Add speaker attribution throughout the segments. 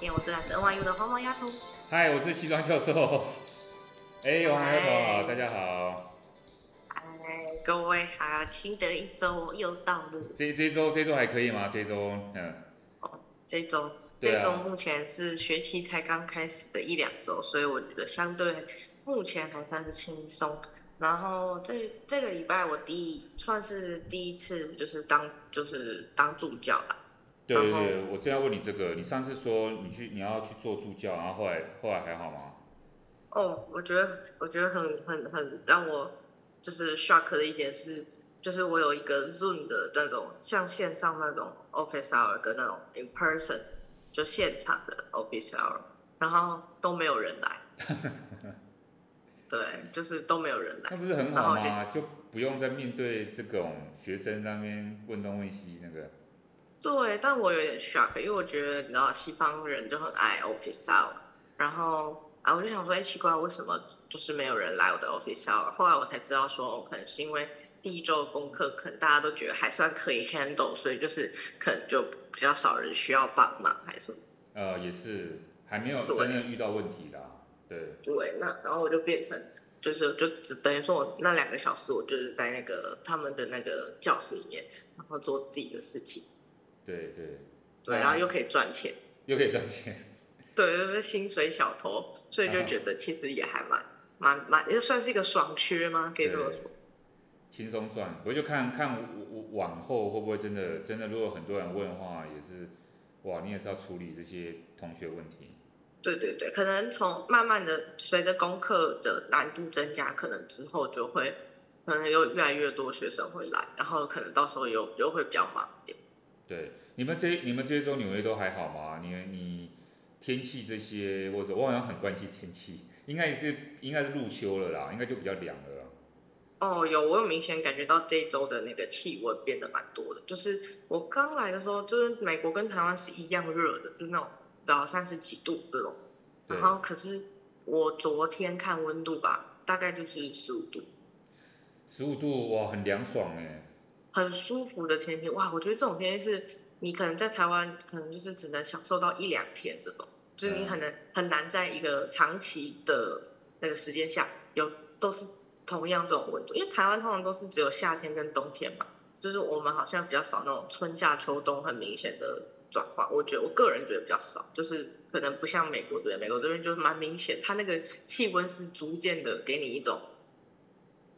Speaker 1: 天，我是来自 NYU 的黄毛丫头。
Speaker 2: 嗨，我是西装教授。哎，黄毛丫头好，大家好。
Speaker 1: 嗨，各位好，新的一周又到了。
Speaker 2: 这这周这周还可以吗？这周嗯。
Speaker 1: 哦，这周这周目前是学期才刚开始的一两周，所以我觉得相对目前还算是轻松。然后这这个礼拜我第一算是第一次就是当就是当助教了。
Speaker 2: 对对对，我正要问你这个，你上次说你去你要去做助教，然后后来后来还好吗？
Speaker 1: 哦，我觉得我觉得很很很让我就是 shock 的一点是，就是我有一个 Zoom 的那种像线上那种 office hour 跟那种 in person 就现场的 office hour，然后都没有人来。对，就是都没有人来。
Speaker 2: 那不是很好吗？就，就不用再面对这种学生那边问东问西那个。
Speaker 1: 对，但我有点 shock，因为我觉得你知道西方人就很爱 office hour，然后啊，我就想说，哎，奇怪，为什么就是没有人来我的 office hour？后来我才知道说，可能是因为第一周的功课可能大家都觉得还算可以 handle，所以就是可能就比较少人需要帮忙，还是什么？
Speaker 2: 呃，也是还没有真正遇到问题的，对。
Speaker 1: 对，那然后我就变成就是就只等于说我那两个小时，我就是在那个他们的那个教室里面，然后做自己的事情。
Speaker 2: 对对
Speaker 1: 对，然后又可以赚钱，
Speaker 2: 又可以赚钱，
Speaker 1: 对，就是薪水小偷，所以就觉得其实也还蛮蛮蛮，也算是一个爽缺吗？可以这么说。
Speaker 2: 轻松赚，不过就看看往后会不会真的真的，如果很多人问的话，也是哇，你也是要处理这些同学问题。
Speaker 1: 对对对，可能从慢慢的随着功课的难度增加，可能之后就会可能有越来越多学生会来，然后可能到时候又又会比较忙一点。
Speaker 2: 对，你们这你们这些周纽约都还好吗？你你天气这些，或者我好像很关心天气，应该也是应该是入秋了啦，应该就比较凉了啦。
Speaker 1: 哦，有，我有明显感觉到这一周的那个气温变得蛮多的。就是我刚来的时候，就是美国跟台湾是一样热的，就是那种到三十几度这种。然后可是我昨天看温度吧，大概就是十五度。
Speaker 2: 十五度哇，很凉爽哎。
Speaker 1: 很舒服的天气哇，我觉得这种天气是你可能在台湾可能就是只能享受到一两天这种，就是你很难很难在一个长期的那个时间下有都是同样这种温度，因为台湾通常都是只有夏天跟冬天嘛，就是我们好像比较少那种春夏秋冬很明显的转换，我觉得我个人觉得比较少，就是可能不像美国这边，美国这边就是蛮明显，它那个气温是逐渐的给你一种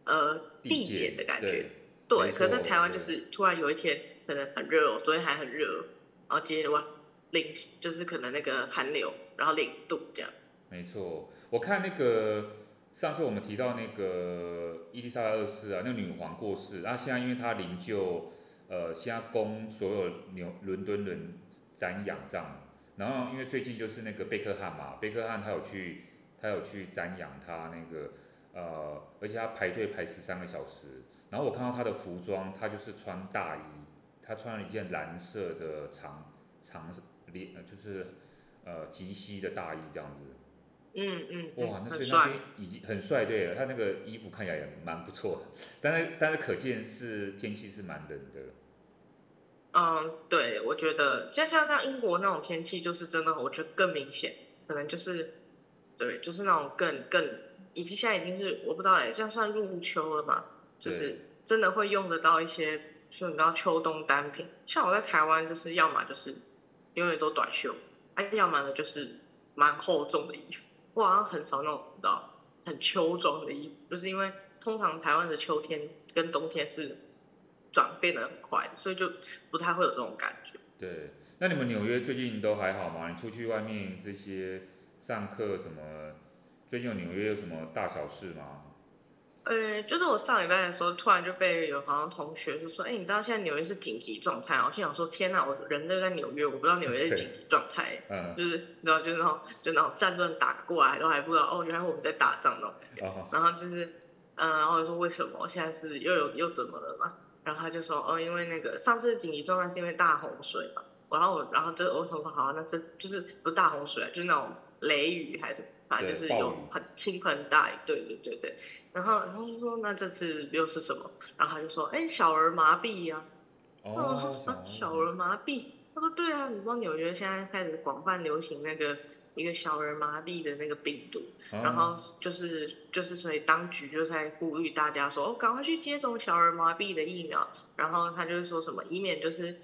Speaker 1: 呃递减的感觉。对，可是在台湾就是突然有一天可能很热，昨天还很热，然后今天哇零就是可能那个寒流，然后零度这样。
Speaker 2: 没错，我看那个上次我们提到那个伊丽莎白二世啊，那个女皇过世，然后现在因为她灵柩，呃，现在供所有牛伦敦人瞻仰这样，然后因为最近就是那个贝克汉嘛，贝克汉他有去他有去瞻仰他那个呃，而且他排队排十三个小时。然后我看到他的服装，他就是穿大衣，他穿了一件蓝色的长长连，就是呃及膝的大衣这样子。
Speaker 1: 嗯嗯。
Speaker 2: 哇，那所以那边已经很帅，对了，他那个衣服看起来也蛮不错的，但是但是可见是天气是蛮冷的。
Speaker 1: 嗯，对，我觉得像像像英国那种天气，就是真的，我觉得更明显，可能就是对，就是那种更更，以及现在已经是我不知道哎，这样算入秋了吗？就是真的会用得到一些，说你知道秋冬单品，像我在台湾就是要么就是永远都短袖，哎，要么呢就是蛮厚重的衣服，我好像很少那种你知道很秋装的衣服，就是因为通常台湾的秋天跟冬天是转变的很快，所以就不太会有这种感觉。
Speaker 2: 对，那你们纽约最近都还好吗？你出去外面这些上课什么，最近有纽约有什么大小事吗？
Speaker 1: 呃，就是我上礼拜的时候，突然就被有好像同学就说，哎，你知道现在纽约是紧急状态？我心想说，天哪，我人都在纽约，我不知道纽约是紧急状态，嗯，就是你知道，就那种就那种战乱打过来，都还不知道，哦，原来我们在打仗那种感觉。哦、然后就是，嗯，然后我就说为什么现在是又有又怎么了嘛？然后他就说，哦，因为那个上次紧急状态是因为大洪水嘛。然后我，然后这我说好，那这就是不是大洪水，就是那种雷雨还是？反正就是有很倾盆大雨，对对对对。然后然后就说那这次又是什么？然后他就说哎小儿麻痹呀、啊。哦。那我说啊小儿麻痹，他说对啊，你知道纽约现在开始广泛流行那个一个小儿麻痹的那个病毒，嗯、然后就是就是所以当局就在呼吁大家说，哦，赶快去接种小儿麻痹的疫苗，然后他就是说什么，以免就是。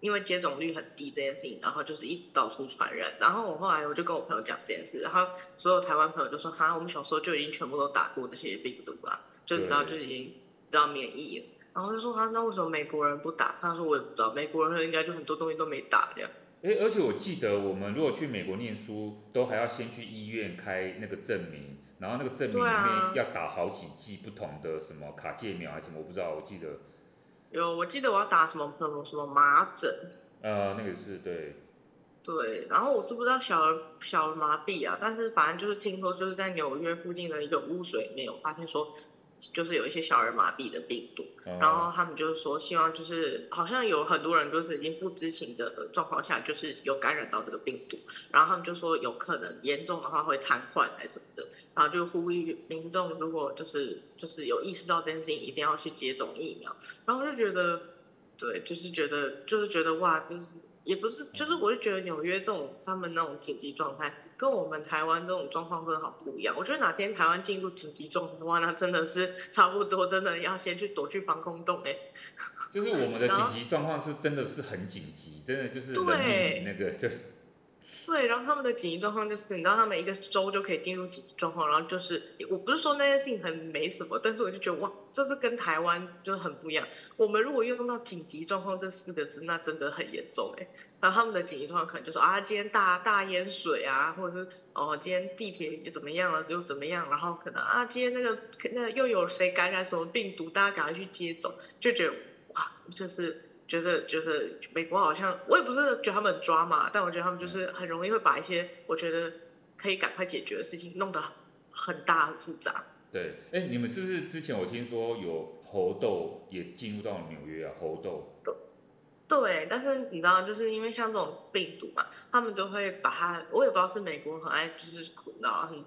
Speaker 1: 因为接种率很低这件事情，然后就是一直到处传染。然后我后来我就跟我朋友讲这件事，然后所有台湾朋友就说：“哈，我们小时候就已经全部都打过这些病毒了，就然后就已经知道免疫了。”然后就说：“哈，那为什么美国人不打？”他说：“我也不知道，美国人应该就很多东西都没打这样。”
Speaker 2: 哎，而且我记得我们如果去美国念书，都还要先去医院开那个证明，然后那个证明里面要打好几剂不同的什么卡介苗还是什么，我不知道，我记得。
Speaker 1: 有，我记得我要打什么什么什么麻疹，
Speaker 2: 呃，那个是对，
Speaker 1: 对，然后我是不知道小儿小儿麻痹啊，但是反正就是听说就是在纽约附近的一个污水里面有发现说。就是有一些小儿麻痹的病毒，然后他们就是说，希望就是好像有很多人就是已经不知情的状况下，就是有感染到这个病毒，然后他们就说有可能严重的话会瘫痪还是什么的，然后就呼吁民众如果就是就是有意识到这件事情，一定要去接种疫苗，然后就觉得，对，就是觉得就是觉得哇，就是也不是，就是我就觉得纽约这种他们那种紧急状态。跟我们台湾这种状况真的好不一样。我觉得哪天台湾进入紧急状况的话，那真的是差不多，真的要先去躲去防空洞哎。
Speaker 2: 就是我们的紧急状况是真的是很紧急，真的就是人命那个对。
Speaker 1: 对，然后他们的紧急状况就是，你知道他们一个州就可以进入紧急状况，然后就是我不是说那件事情很没什么，但是我就觉得哇，就是跟台湾就很不一样。我们如果用到紧急状况这四个字，那真的很严重哎。然后他们的紧急状况可能就说啊，今天大大淹水啊，或者是哦，今天地铁又怎么样了，又怎么样。然后可能啊，今天那个那个又有谁感染什么病毒，大家赶快去接种，就觉得哇，就是觉得觉得美国好像，我也不是觉得他们很抓嘛，但我觉得他们就是很容易会把一些我觉得可以赶快解决的事情弄得很大很复杂。
Speaker 2: 对，哎，你们是不是之前我听说有猴痘也进入到纽约啊？猴痘。
Speaker 1: 对，但是你知道，就是因为像这种病毒嘛，他们都会把它，我也不知道是美国很爱，就是然后很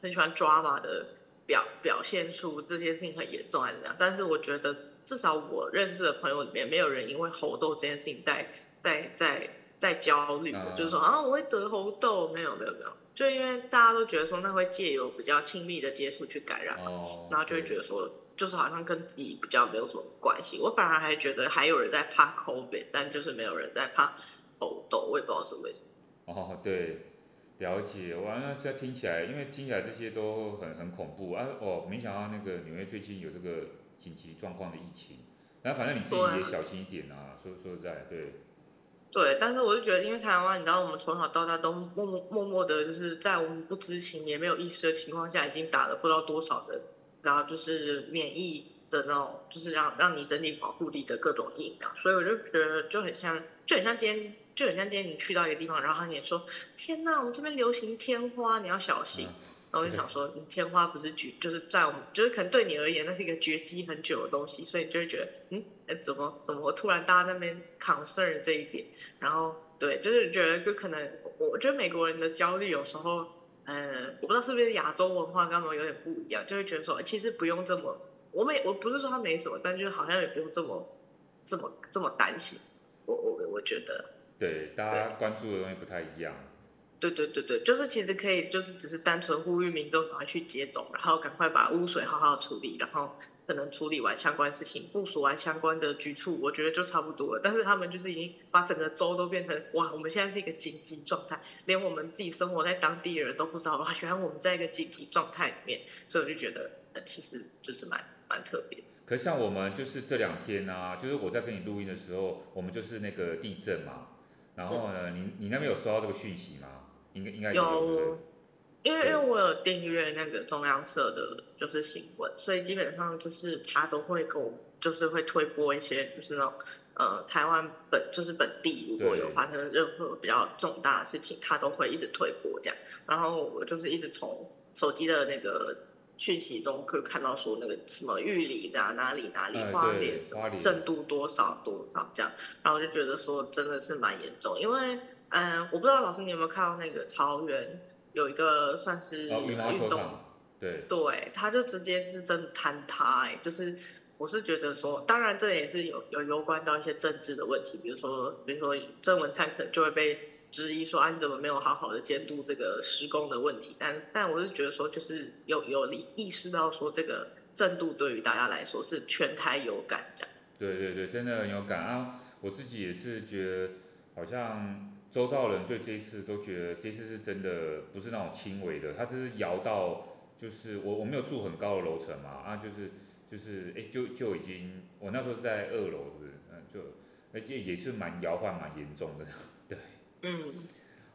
Speaker 1: 很喜欢抓嘛的表表现出这件事情很严重还是怎样。但是我觉得至少我认识的朋友里面，没有人因为猴痘这件事情在在在在焦虑，嗯、就是说啊我会得猴痘，没有没有没有，就因为大家都觉得说那会借由比较亲密的接触去感染嘛，哦、然后就会觉得说。就是好像跟自己比较没有什么关系，我反而还觉得还有人在怕 COVID，但就是没有人在怕猴痘，我也不知道是为什么。
Speaker 2: 哦，对，了解。我那现在听起来，因为听起来这些都很很恐怖啊！哦，没想到那个纽约最近有这个紧急状况的疫情，那反正你自己也小心一点啊。说说实在，对。
Speaker 1: 对，但是我就觉得，因为台湾，你知道，我们从小到大都默默默默的，就是在我们不知情也没有意识的情况下，已经打了不知道多少的。然后就是免疫的那种，就是让让你整体保护力的各种疫苗，所以我就觉得就很像，就很像今天，就很像今天你去到一个地方，然后他跟你说：“天哪，我们这边流行天花，你要小心。”然后我就想说，你天花不是绝，就是在我们，就是可能对你而言，那是一个绝迹很久的东西，所以你就会觉得，嗯，哎，怎么怎么我突然大家那边 concern 这一点，然后对，就是觉得就可能，我觉得美国人的焦虑有时候。嗯，我不知道是不是亚洲文化跟他们有点不一样，就会觉得说，其实不用这么，我没，我不是说他没什么，但就是好像也不用这么，这么这么担心。我我我觉得，
Speaker 2: 对，大家关注的东西不太一样。
Speaker 1: 对对对对，就是其实可以，就是只是单纯呼吁民众赶快去接种，然后赶快把污水好好处理，然后。可能处理完相关事情，部署完相关的举措，我觉得就差不多了。但是他们就是已经把整个州都变成哇，我们现在是一个紧急状态，连我们自己生活在当地的人都不知道哇，原来我们在一个紧急状态里面。所以我就觉得，呃，其实就是蛮蛮特别。
Speaker 2: 可是像我们就是这两天啊，就是我在跟你录音的时候，我们就是那个地震嘛。然后呢，嗯、你你那边有收到这个讯息吗？应该应该有。有
Speaker 1: 因为因为我有订阅那个中央社的，就是新闻，所以基本上就是他都会给我，就是会推播一些，就是那种呃台湾本就是本地如果有发生任何比较重大的事情，他都会一直推播这样。然后我就是一直从手机的那个讯息中可以看到说那个什么玉里啊哪里哪里花莲什么震度多少多少这样，然后我就觉得说真的是蛮严重，因为嗯我不知道老师你有没有看到那个桃园。有一个算是运动，
Speaker 2: 对，
Speaker 1: 对，他就直接是真坍塌，哎，就是我是觉得说，当然这也是有有攸关到一些政治的问题，比如说比如说郑文灿可能就会被质疑说，啊你怎么没有好好的监督这个施工的问题？但但我是觉得说，就是有有意识到说这个震度对于大家来说是全台有感这样。
Speaker 2: 对对对，真的很有感啊！我自己也是觉得，好像周遭人对这一次都觉得这次是真的不是那种轻微的，他只是摇到，就是我我没有住很高的楼层嘛，啊就是。就是哎，就就已经，我那时候是在二楼，是不是？嗯，就而且也是蛮摇晃、蛮严重的，对。嗯。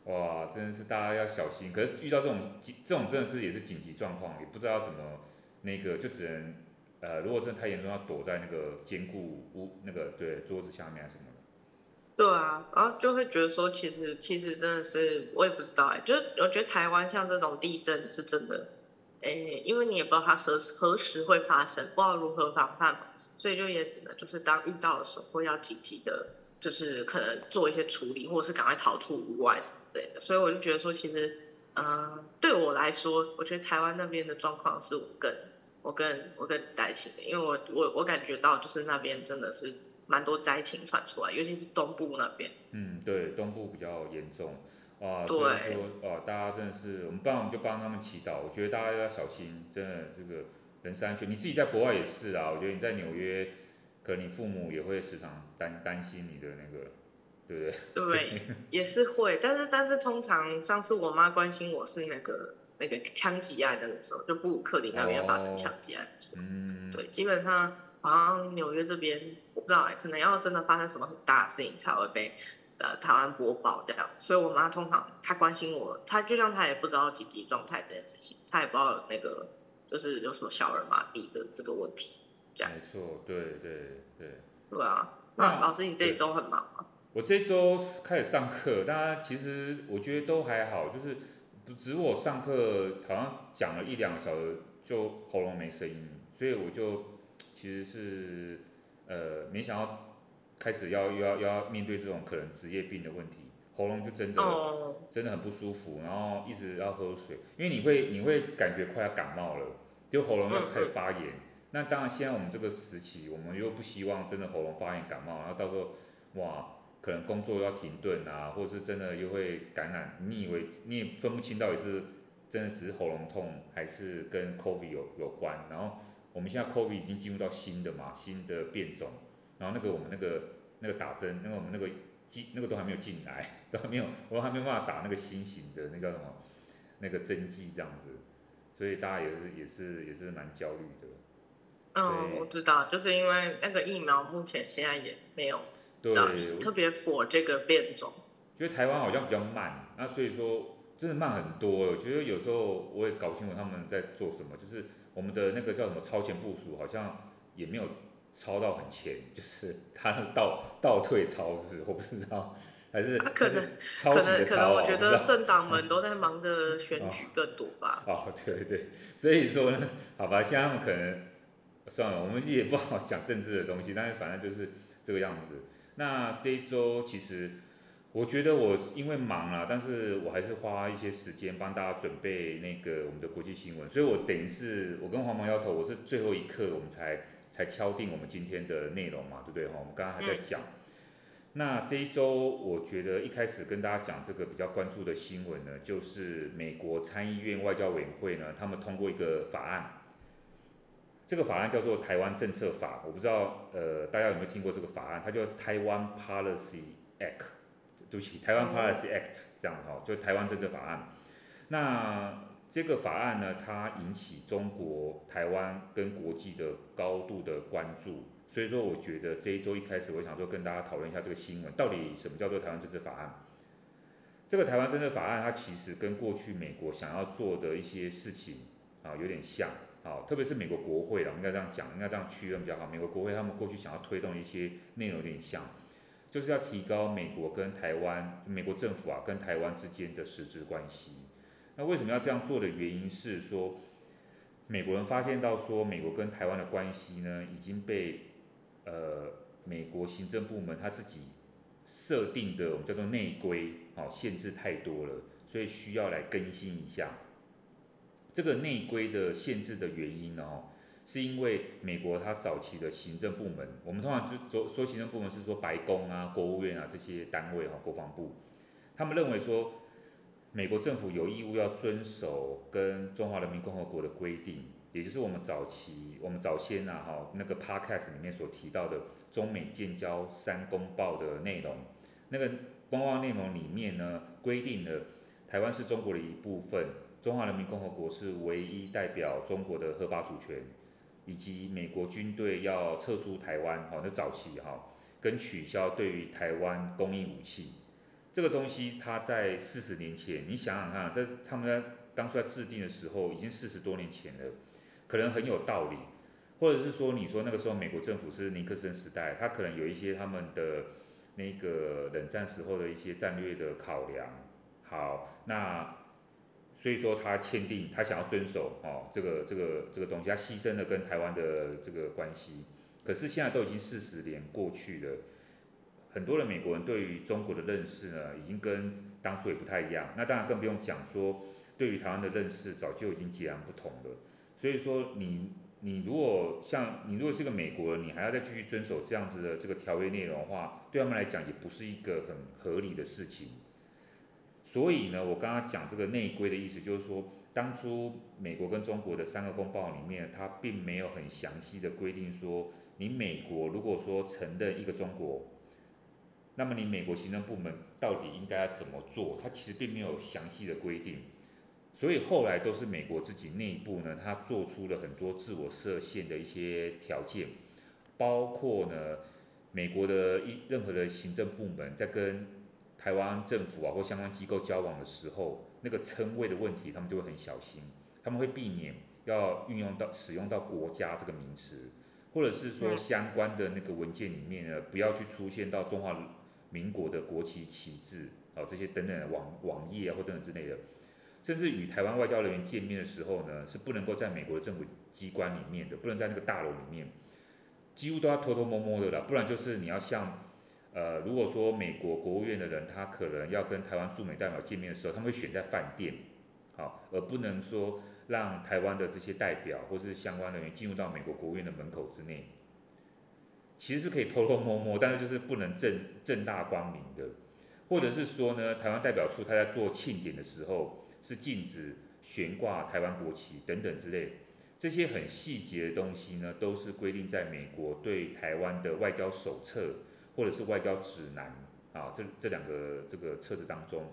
Speaker 2: 哇，真的是大家要小心。可是遇到这种这种真的是也是紧急状况，也不知道怎么那个，就只能呃，如果真的太严重，要躲在那个坚固屋那个对桌子下面啊什么的。
Speaker 1: 对啊，然后就会觉得说，其实其实真的是我也不知道哎，就是我觉得台湾像这种地震是真的。诶，因为你也不知道它何何时会发生，不知道如何防范嘛，所以就也只能就是当遇到的时候，要警惕的，就是可能做一些处理，或者是赶快逃出屋外什么之类的。所以我就觉得说，其实，嗯、对我来说，我觉得台湾那边的状况是我更我更我更担心的，因为我我我感觉到就是那边真的是蛮多灾情传出来，尤其是东部那边。
Speaker 2: 嗯，对，东部比较严重。啊，所以说，啊，大家真的是，我们帮我们就帮他们祈祷。我觉得大家要小心，真的这个人身安全。你自己在国外也是啊，我觉得你在纽约，可能你父母也会时常担担心你的那个，对不
Speaker 1: 对？对，也是会。但是但是通常上次我妈关心我是那个那个枪击案的时候，就布鲁克林那边发生枪击案的时候，嗯，对，基本上好像纽约这边我不知道哎，可能要真的发生什么很大的事情才会被。呃，台湾播报这样，所以我妈通常她关心我，她就像她也不知道紧急状态这件事情，她也不知道那个就是有什么小儿麻痹的这个问题，这样。
Speaker 2: 没错，对对对。
Speaker 1: 对啊，那老师你这一周很忙吗？
Speaker 2: 我这一周开始上课，大家其实我觉得都还好，就是只是我上课好像讲了一两个小时就喉咙没声音，所以我就其实是呃没想到。开始要又要又要面对这种可能职业病的问题，喉咙就真的、oh. 真的很不舒服，然后一直要喝水，因为你会你会感觉快要感冒了，就喉咙要开始发炎。那当然现在我们这个时期，我们又不希望真的喉咙发炎感冒，然后到时候哇，可能工作要停顿啊，或者是真的又会感染，你以为你也分不清到底是真的只是喉咙痛，还是跟 COVID 有有关。然后我们现在 COVID 已经进入到新的嘛，新的变种。然后那个我们那个那个打针，那个我们那个进那个都还没有进来，都还没有，我还没有办法打那个新型的那叫什么那个针剂这样子，所以大家也是也是也是蛮焦虑的。
Speaker 1: 嗯，我知道，就是因为那个疫苗目前现在也没有，对，特别 for 这个变种。
Speaker 2: 觉得台湾好像比较慢，那所以说真的慢很多。我觉得有时候我也搞不清楚他们在做什么，就是我们的那个叫什么超前部署，好像也没有。超到很前，就是他倒倒退超，是不是？我不知道，还是
Speaker 1: 可能
Speaker 2: 超
Speaker 1: 可能可能我觉得政党们都在忙着选 举更多吧。
Speaker 2: 哦，哦，对对，所以说呢，好吧，现在他们可能算了，我们也不好讲政治的东西，但是反正就是这个样子。那这一周其实我觉得我因为忙了，但是我还是花一些时间帮大家准备那个我们的国际新闻，所以我等于是我跟黄毛丫头，我是最后一刻我们才。才敲定我们今天的内容嘛，对不对？哈，我们刚刚还在讲。嗯、那这一周，我觉得一开始跟大家讲这个比较关注的新闻呢，就是美国参议院外交委员会呢，他们通过一个法案。这个法案叫做《台湾政策法》，我不知道呃大家有没有听过这个法案？它叫台湾 Policy Act，对不起，台湾 Policy Act 这样哈，就台湾政策法案。那这个法案呢，它引起中国、台湾跟国际的高度的关注，所以说我觉得这一周一开始，我想说跟大家讨论一下这个新闻，到底什么叫做台湾政策法案？这个台湾政策法案，它其实跟过去美国想要做的一些事情啊有点像，啊，特别是美国国会啊，应该这样讲，应该这样区分比较好。美国国会他们过去想要推动一些内容有点像，就是要提高美国跟台湾、美国政府啊跟台湾之间的实质关系。那为什么要这样做的原因是说，美国人发现到说，美国跟台湾的关系呢，已经被呃美国行政部门他自己设定的我们叫做内规，好限制太多了，所以需要来更新一下。这个内规的限制的原因呢，是因为美国它早期的行政部门，我们通常就说说行政部门是说白宫啊、国务院啊这些单位哈、国防部，他们认为说美国政府有义务要遵守跟中华人民共和国的规定，也就是我们早期我们早先啊哈那个 podcast 里面所提到的中美建交三公报的内容，那个公报内容里面呢规定了台湾是中国的一部分，中华人民共和国是唯一代表中国的合法主权。以及美国军队要撤出台湾，哈，那早期哈，跟取消对于台湾供应武器，这个东西，它在四十年前，你想想看，在他们在当初在制定的时候，已经四十多年前了，可能很有道理，或者是说，你说那个时候美国政府是尼克森时代，他可能有一些他们的那个冷战时候的一些战略的考量，好，那。所以说他签订，他想要遵守哦，这个这个这个东西，他牺牲了跟台湾的这个关系。可是现在都已经四十年过去了，很多的美国人对于中国的认识呢，已经跟当初也不太一样。那当然更不用讲说，对于台湾的认识早就已经截然不同了。所以说你你如果像你如果是个美国人，你还要再继续遵守这样子的这个条约内容的话，对他们来讲也不是一个很合理的事情。所以呢，我刚刚讲这个内规的意思，就是说，当初美国跟中国的三个公报里面，它并没有很详细的规定说，你美国如果说承认一个中国，那么你美国行政部门到底应该要怎么做？它其实并没有详细的规定。所以后来都是美国自己内部呢，它做出了很多自我设限的一些条件，包括呢，美国的一任何的行政部门在跟台湾政府啊或相关机构交往的时候，那个称谓的问题，他们就会很小心，他们会避免要运用到使用到国家这个名词，或者是说相关的那个文件里面呢，不要去出现到中华民国的国旗旗帜啊这些等等的网网页啊或等等之类的，甚至与台湾外交人员见面的时候呢，是不能够在美国的政府机关里面的，不能在那个大楼里面，几乎都要偷偷摸摸的啦，不然就是你要像。呃，如果说美国国务院的人，他可能要跟台湾驻美代表见面的时候，他们会选在饭店，好，而不能说让台湾的这些代表或是相关人员进入到美国国务院的门口之内。其实是可以偷偷摸摸，但是就是不能正正大光明的，或者是说呢，台湾代表处他在做庆典的时候是禁止悬挂台湾国旗等等之类，这些很细节的东西呢，都是规定在美国对台湾的外交手册。或者是外交指南啊，这这两个这个册子当中，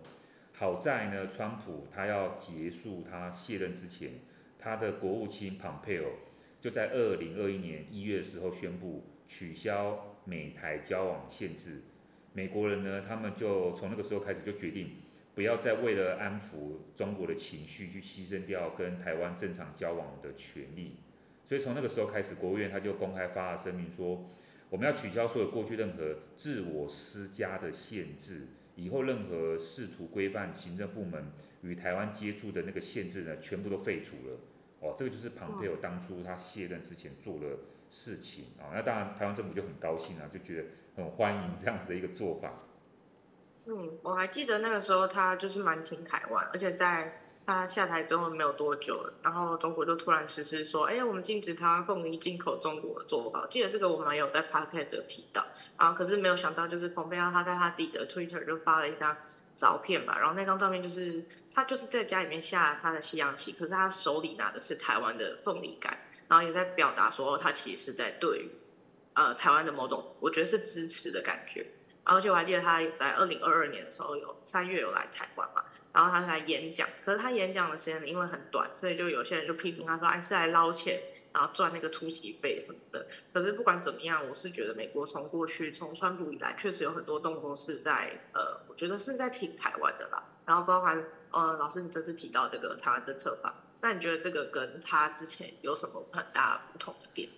Speaker 2: 好在呢，川普他要结束他卸任之前，他的国务卿蓬佩奥就在二零二一年一月的时候宣布取消美台交往限制。美国人呢，他们就从那个时候开始就决定，不要再为了安抚中国的情绪去牺牲掉跟台湾正常交往的权利。所以从那个时候开始，国务院他就公开发了声明说。我们要取消所有过去任何自我施加的限制，以后任何试图规范行政部门与台湾接触的那个限制呢，全部都废除了。哦，这个就是庞培尔当初他卸任之前做的事情啊。那当然，台湾政府就很高兴啊，就觉得很欢迎这样子的一个做法。
Speaker 1: 嗯，我还记得那个时候他就是蛮挺台湾，而且在。他下台之后没有多久，然后中国就突然实施说：“哎呀，我们禁止台湾凤梨进口中国的做法。”记得这个我们有在 podcast 有提到然啊，可是没有想到就是蓬佩奥他在他自己的 Twitter 就发了一张照片吧，然后那张照片就是他就是在家里面下他的西洋棋，可是他手里拿的是台湾的凤梨干，然后也在表达说他其实是在对呃台湾的某种我觉得是支持的感觉，而且我还记得他有在二零二二年的时候有三月有来台湾嘛。然后他来演讲，可是他演讲的时间因为很短，所以就有些人就批评他说：“哎，是来捞钱，然后赚那个出席费什么的。”可是不管怎么样，我是觉得美国从过去从川普以来，确实有很多动作是在呃，我觉得是在挺台湾的啦。然后包含呃，老师你这次提到这个台湾政策法，那你觉得这个跟他之前有什么很大不同的点？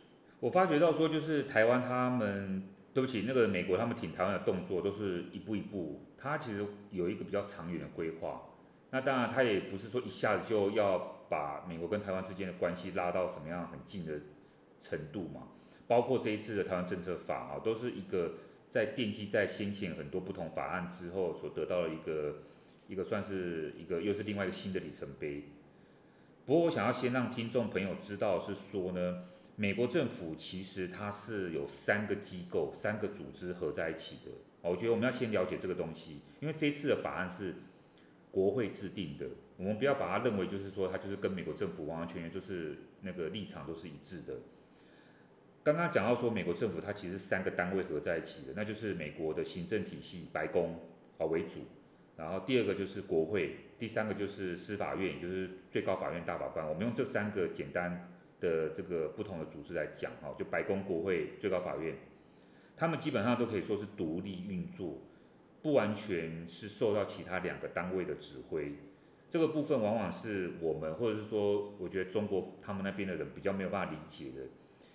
Speaker 2: 我发觉到说，就是台湾他们，对不起，那个美国他们挺台湾的动作都是一步一步，他其实有一个比较长远的规划。那当然，他也不是说一下子就要把美国跟台湾之间的关系拉到什么样很近的程度嘛。包括这一次的台湾政策法啊，都是一个在奠基在先前很多不同法案之后所得到的一个一个算是一个又是另外一个新的里程碑。不过我想要先让听众朋友知道是说呢，美国政府其实它是有三个机构、三个组织合在一起的。我觉得我们要先了解这个东西，因为这一次的法案是国会制定的，我们不要把它认为就是说它就是跟美国政府完完全全就是那个立场都是一致的。刚刚讲到说美国政府它其实三个单位合在一起的，那就是美国的行政体系白宫啊为主，然后第二个就是国会，第三个就是司法院，也就是最高法院大法官。我们用这三个简单的这个不同的组织来讲哈，就白宫、国会、最高法院，他们基本上都可以说是独立运作，不完全是受到其他两个单位的指挥。这个部分往往是我们或者是说，我觉得中国他们那边的人比较没有办法理解的。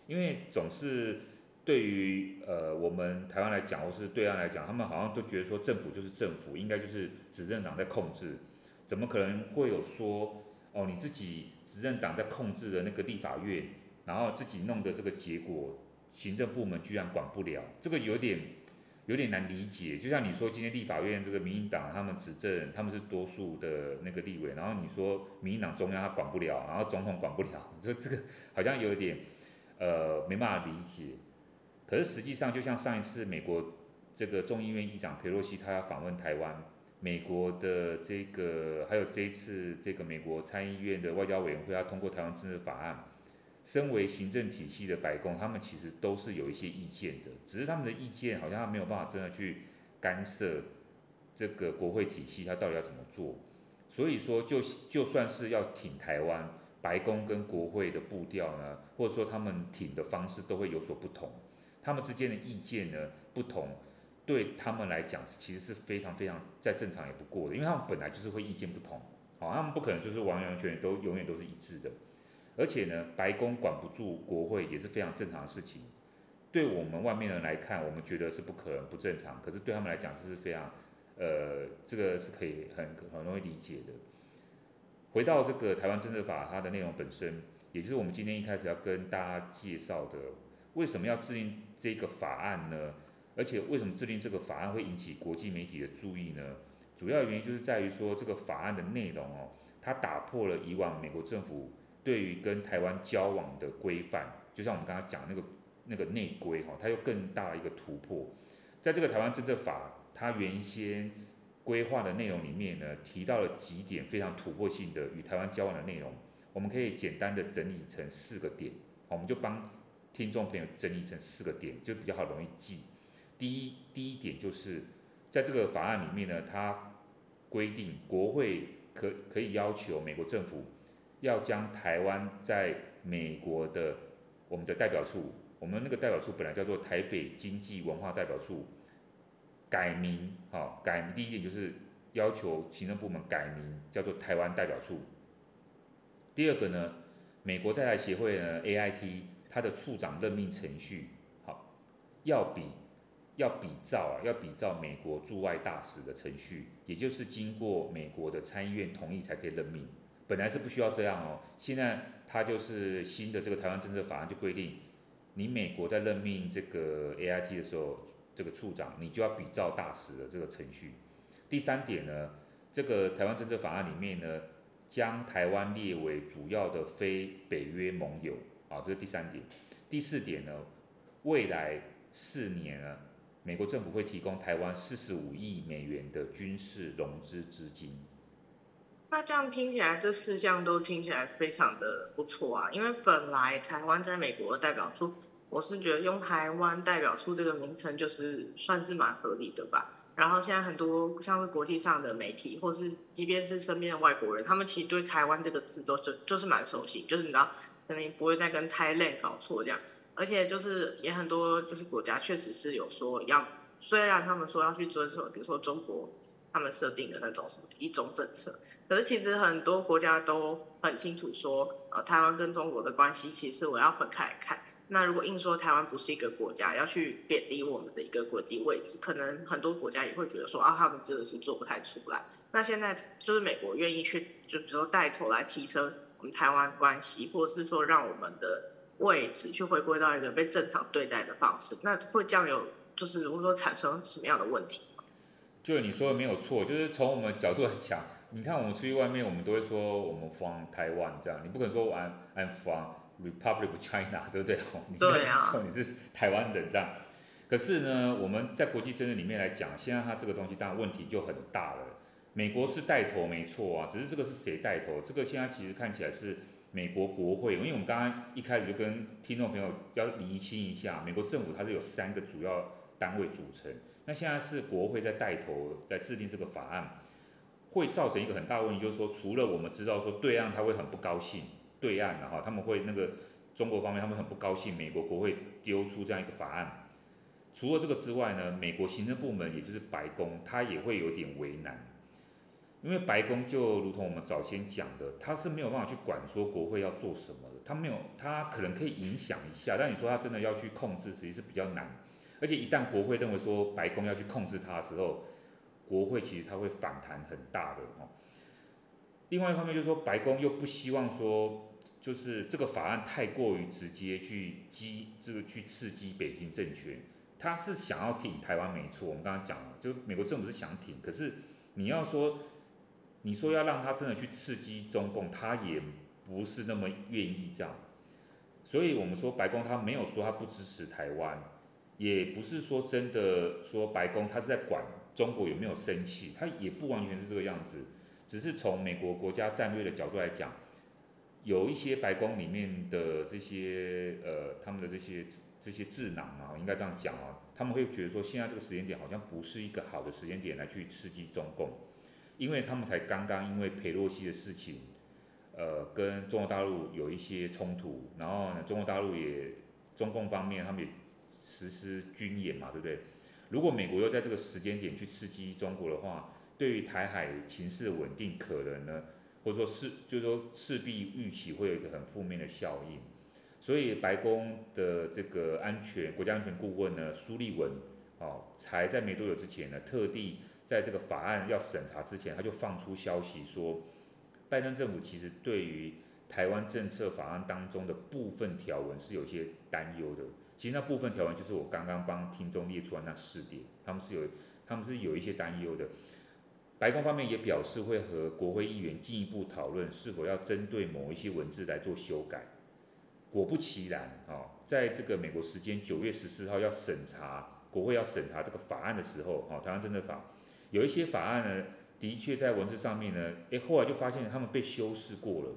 Speaker 2: 因为总是对于呃我们台湾来讲，或是对岸来讲，他们好像都觉得说政府就是政府，应该就是执政党在控制，怎么可能会有说哦你自己执政党在控制的那个立法院，然后自己弄的这个结果，行政部门居然管不了，这个有点有点难理解。就像你说今天立法院这个民进党他们执政，他们是多数的那个立委，然后你说民进党中央他管不了，然后总统管不了，这这个好像有点。呃，没办法理解。可是实际上，就像上一次美国这个众议院议长佩洛西他要访问台湾，美国的这个还有这一次这个美国参议院的外交委员会要通过台湾政策法案，身为行政体系的白宫，他们其实都是有一些意见的，只是他们的意见好像他没有办法真的去干涉这个国会体系，他到底要怎么做。所以说，就就算是要挺台湾。白宫跟国会的步调呢，或者说他们挺的方式都会有所不同，他们之间的意见呢不同，对他们来讲其实是非常非常再正常也不过的，因为他们本来就是会意见不同，好，他们不可能就是完完全全都永远都是一致的，而且呢，白宫管不住国会也是非常正常的事情，对我们外面人来看，我们觉得是不可能不正常，可是对他们来讲这是非常，呃，这个是可以很很容易理解的。回到这个台湾政治法，它的内容本身，也就是我们今天一开始要跟大家介绍的，为什么要制定这个法案呢？而且为什么制定这个法案会引起国际媒体的注意呢？主要原因就是在于说，这个法案的内容哦，它打破了以往美国政府对于跟台湾交往的规范，就像我们刚刚讲那个那个内规哈，它有更大的一个突破。在这个台湾政策法，它原先规划的内容里面呢，提到了几点非常突破性的与台湾交往的内容，我们可以简单的整理成四个点，我们就帮听众朋友整理成四个点，就比较好容易记。第一，第一点就是在这个法案里面呢，它规定国会可可以要求美国政府要将台湾在美国的我们的代表处，我们那个代表处本来叫做台北经济文化代表处。改名，好，改名。第一点就是要求行政部门改名，叫做台湾代表处。第二个呢，美国在台协会呢，AIT，它的处长任命程序，好，要比要比照啊，要比照美国驻外大使的程序，也就是经过美国的参议院同意才可以任命。本来是不需要这样哦，现在它就是新的这个台湾政策法案就规定，你美国在任命这个 AIT 的时候。这个处长，你就要比照大使的这个程序。第三点呢，这个台湾政策法案里面呢，将台湾列为主要的非北约盟友，啊，这是第三点。第四点呢，未来四年呢，美国政府会提供台湾四十五亿美元的军事融资资金。
Speaker 1: 那这样听起来，这四项都听起来非常的不错啊，因为本来台湾在美国的代表处。我是觉得用台湾代表处这个名称就是算是蛮合理的吧。然后现在很多像是国际上的媒体，或是即便是身边的外国人，他们其实对台湾这个字都就就是蛮熟悉，就是你知道可能不会再跟 Thailand 搞错这样。而且就是也很多就是国家确实是有说要，虽然他们说要去遵守，比如说中国他们设定的那种什么一中政策，可是其实很多国家都很清楚说，呃，台湾跟中国的关系其实我要分开来看。那如果硬说台湾不是一个国家，要去贬低我们的一个国际位置，可能很多国家也会觉得说啊，他们真的是做不太出来。那现在就是美国愿意去，就比如说带头来提升我们台湾关系，或者是说让我们的位置去回归到一个被正常对待的方式，那会这样有就是如果说产生什么样的问题？
Speaker 2: 就是你说的没有错，就是从我们角度来讲，你看我们出去外面，我们都会说我们 from 台湾这样，你不可能说 I'm I'm from Republic of China，对不对？你
Speaker 1: 对啊。
Speaker 2: 说你是台湾人这样，可是呢，我们在国际政治里面来讲，现在它这个东西当然问题就很大了。美国是带头没错啊，只是这个是谁带头？这个现在其实看起来是美国国会，因为我们刚刚一开始就跟听众朋友要厘清一下，美国政府它是有三个主要单位组成，那现在是国会在带头在制定这个法案，会造成一个很大问题，就是说除了我们知道说对岸他会很不高兴，对岸的哈他们会那个中国方面他们很不高兴，美国国会丢出这样一个法案，除了这个之外呢，美国行政部门也就是白宫，它也会有点为难。因为白宫就如同我们早先讲的，他是没有办法去管说国会要做什么的，他没有，他可能可以影响一下，但你说他真的要去控制，实际是比较难。而且一旦国会认为说白宫要去控制他的时候，国会其实他会反弹很大的哦。另外一方面就是说，白宫又不希望说，就是这个法案太过于直接去激这个去刺激北京政权，他是想要挺台湾没错，我们刚刚讲了，就美国政府是想挺，可是你要说。你说要让他真的去刺激中共，他也不是那么愿意这样。所以，我们说白宫他没有说他不支持台湾，也不是说真的说白宫他是在管中国有没有生气，他也不完全是这个样子。只是从美国国家战略的角度来讲，有一些白宫里面的这些呃他们的这些这些智囊啊，应该这样讲啊，他们会觉得说现在这个时间点好像不是一个好的时间点来去刺激中共。因为他们才刚刚因为裴洛西的事情，呃，跟中国大陆有一些冲突，然后呢，中国大陆也中共方面他们也实施军演嘛，对不对？如果美国又在这个时间点去刺激中国的话，对于台海情势的稳定，可能呢，或者说势，就是说势必预期会有一个很负面的效应。所以白宫的这个安全国家安全顾问呢，苏利文，哦，才在没多久之前呢，特地。在这个法案要审查之前，他就放出消息说，拜登政府其实对于台湾政策法案当中的部分条文是有些担忧的。其实那部分条文就是我刚刚帮听众列出来那四点，他们是有他们是有一些担忧的。白宫方面也表示会和国会议员进一步讨论是否要针对某一些文字来做修改。果不其然，啊，在这个美国时间九月十四号要审查国会要审查这个法案的时候，啊，台湾政策法。有一些法案呢，的确在文字上面呢，诶，后来就发现他们被修饰过了。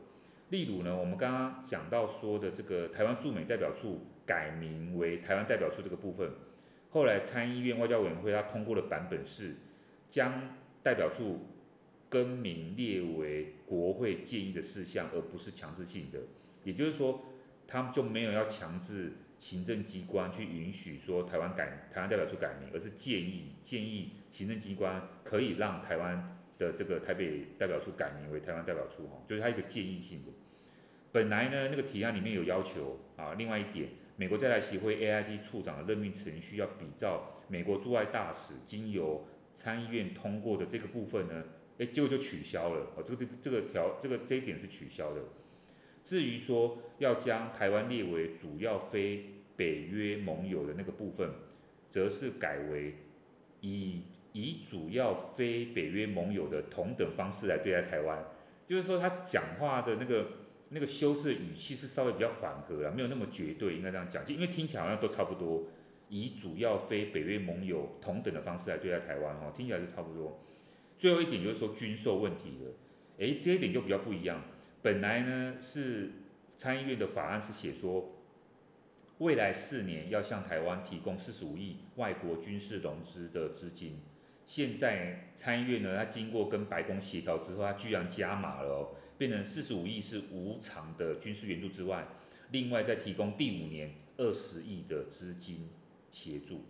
Speaker 2: 例如呢，我们刚刚讲到说的这个台湾驻美代表处改名为台湾代表处这个部分，后来参议院外交委员会他通过的版本是将代表处更名列为国会建议的事项，而不是强制性的。也就是说，他们就没有要强制行政机关去允许说台湾改台湾代表处改名，而是建议建议。行政机关可以让台湾的这个台北代表处改名为台湾代表处，哈，就是它一个建议性的。本来呢，那个提案里面有要求啊，另外一点，美国在台协会 AIT 处长的任命程序要比照美国驻外大使经由参议院通过的这个部分呢，哎，结果就取消了，哦，这个这个条这个这一点是取消的。至于说要将台湾列为主要非北约盟友的那个部分，则是改为以。以主要非北约盟友的同等方式来对待台湾，就是说他讲话的那个那个修饰语气是稍微比较缓和了，没有那么绝对，应该这样讲，就因为听起来好像都差不多。以主要非北约盟友同等的方式来对待台湾，哈，听起来是差不多。最后一点就是说军售问题了，诶，这一点就比较不一样。本来呢是参议院的法案是写说，未来四年要向台湾提供四十五亿外国军事融资的资金。现在参议院呢，它经过跟白宫协调之后，它居然加码了哦，变成四十五亿是无偿的军事援助之外，另外再提供第五年二十亿的资金协助。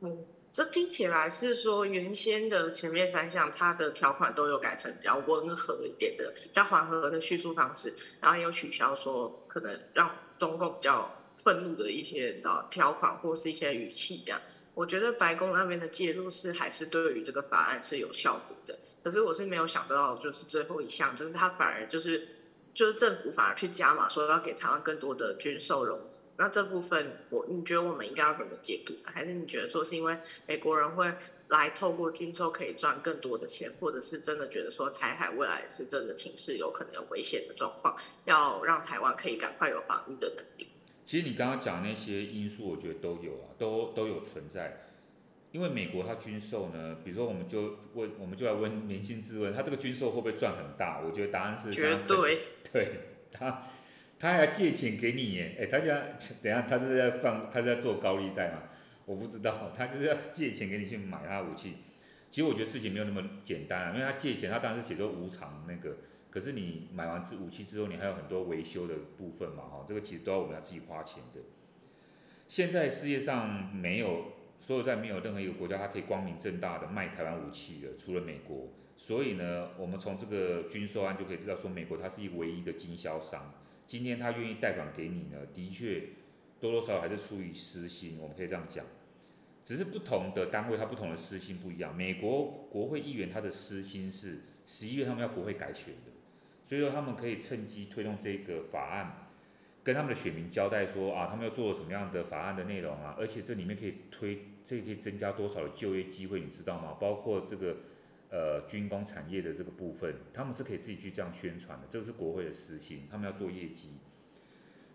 Speaker 1: 嗯，这听起来是说原先的前面三项它的条款都有改成比较温和一点的、比较缓和的叙述方式，然后有取消说可能让中共比较愤怒的一些的条款或是一些语气这样。我觉得白宫那边的介入是还是对于这个法案是有效果的，可是我是没有想到，就是最后一项，就是他反而就是就是政府反而去加码，说要给台湾更多的军售融资。那这部分我你觉得我们应该要怎么解读？还是你觉得说是因为美国人会来透过军售可以赚更多的钱，或者是真的觉得说台海未来是真的情势有可能有危险的状况，要让台湾可以赶快有防御的能力。
Speaker 2: 其实你刚刚讲那些因素，我觉得都有啊，都都有存在。因为美国它军售呢，比如说我们就问，我们就来问扪心自问，它这个军售会不会赚很大？我觉得答案是
Speaker 1: 绝对。
Speaker 2: 对，他他还要借钱给你耶，哎，他现在等下他是在放，他是在做高利贷嘛？我不知道，他就是要借钱给你去买他的武器。其实我觉得事情没有那么简单啊，因为他借钱，他当然是写作无偿那个，可是你买完这武器之后，你还有很多维修的部分嘛，哈，这个其实都要我们要自己花钱的。现在世界上没有。所有在没有任何一个国家，它可以光明正大的卖台湾武器的，除了美国。所以呢，我们从这个军售案就可以知道，说美国它是一唯一的经销商。今天它愿意贷款给你呢，的确多多少少还是出于私心，我们可以这样讲。只是不同的单位，它不同的私心不一样。美国国会议员他的私心是十一月他们要国会改选的，所以说他们可以趁机推动这个法案。跟他们的选民交代说啊，他们要做什么样的法案的内容啊，而且这里面可以推，这可以增加多少的就业机会，你知道吗？包括这个呃军工产业的这个部分，他们是可以自己去这样宣传的，这个是国会的私心，他们要做业绩。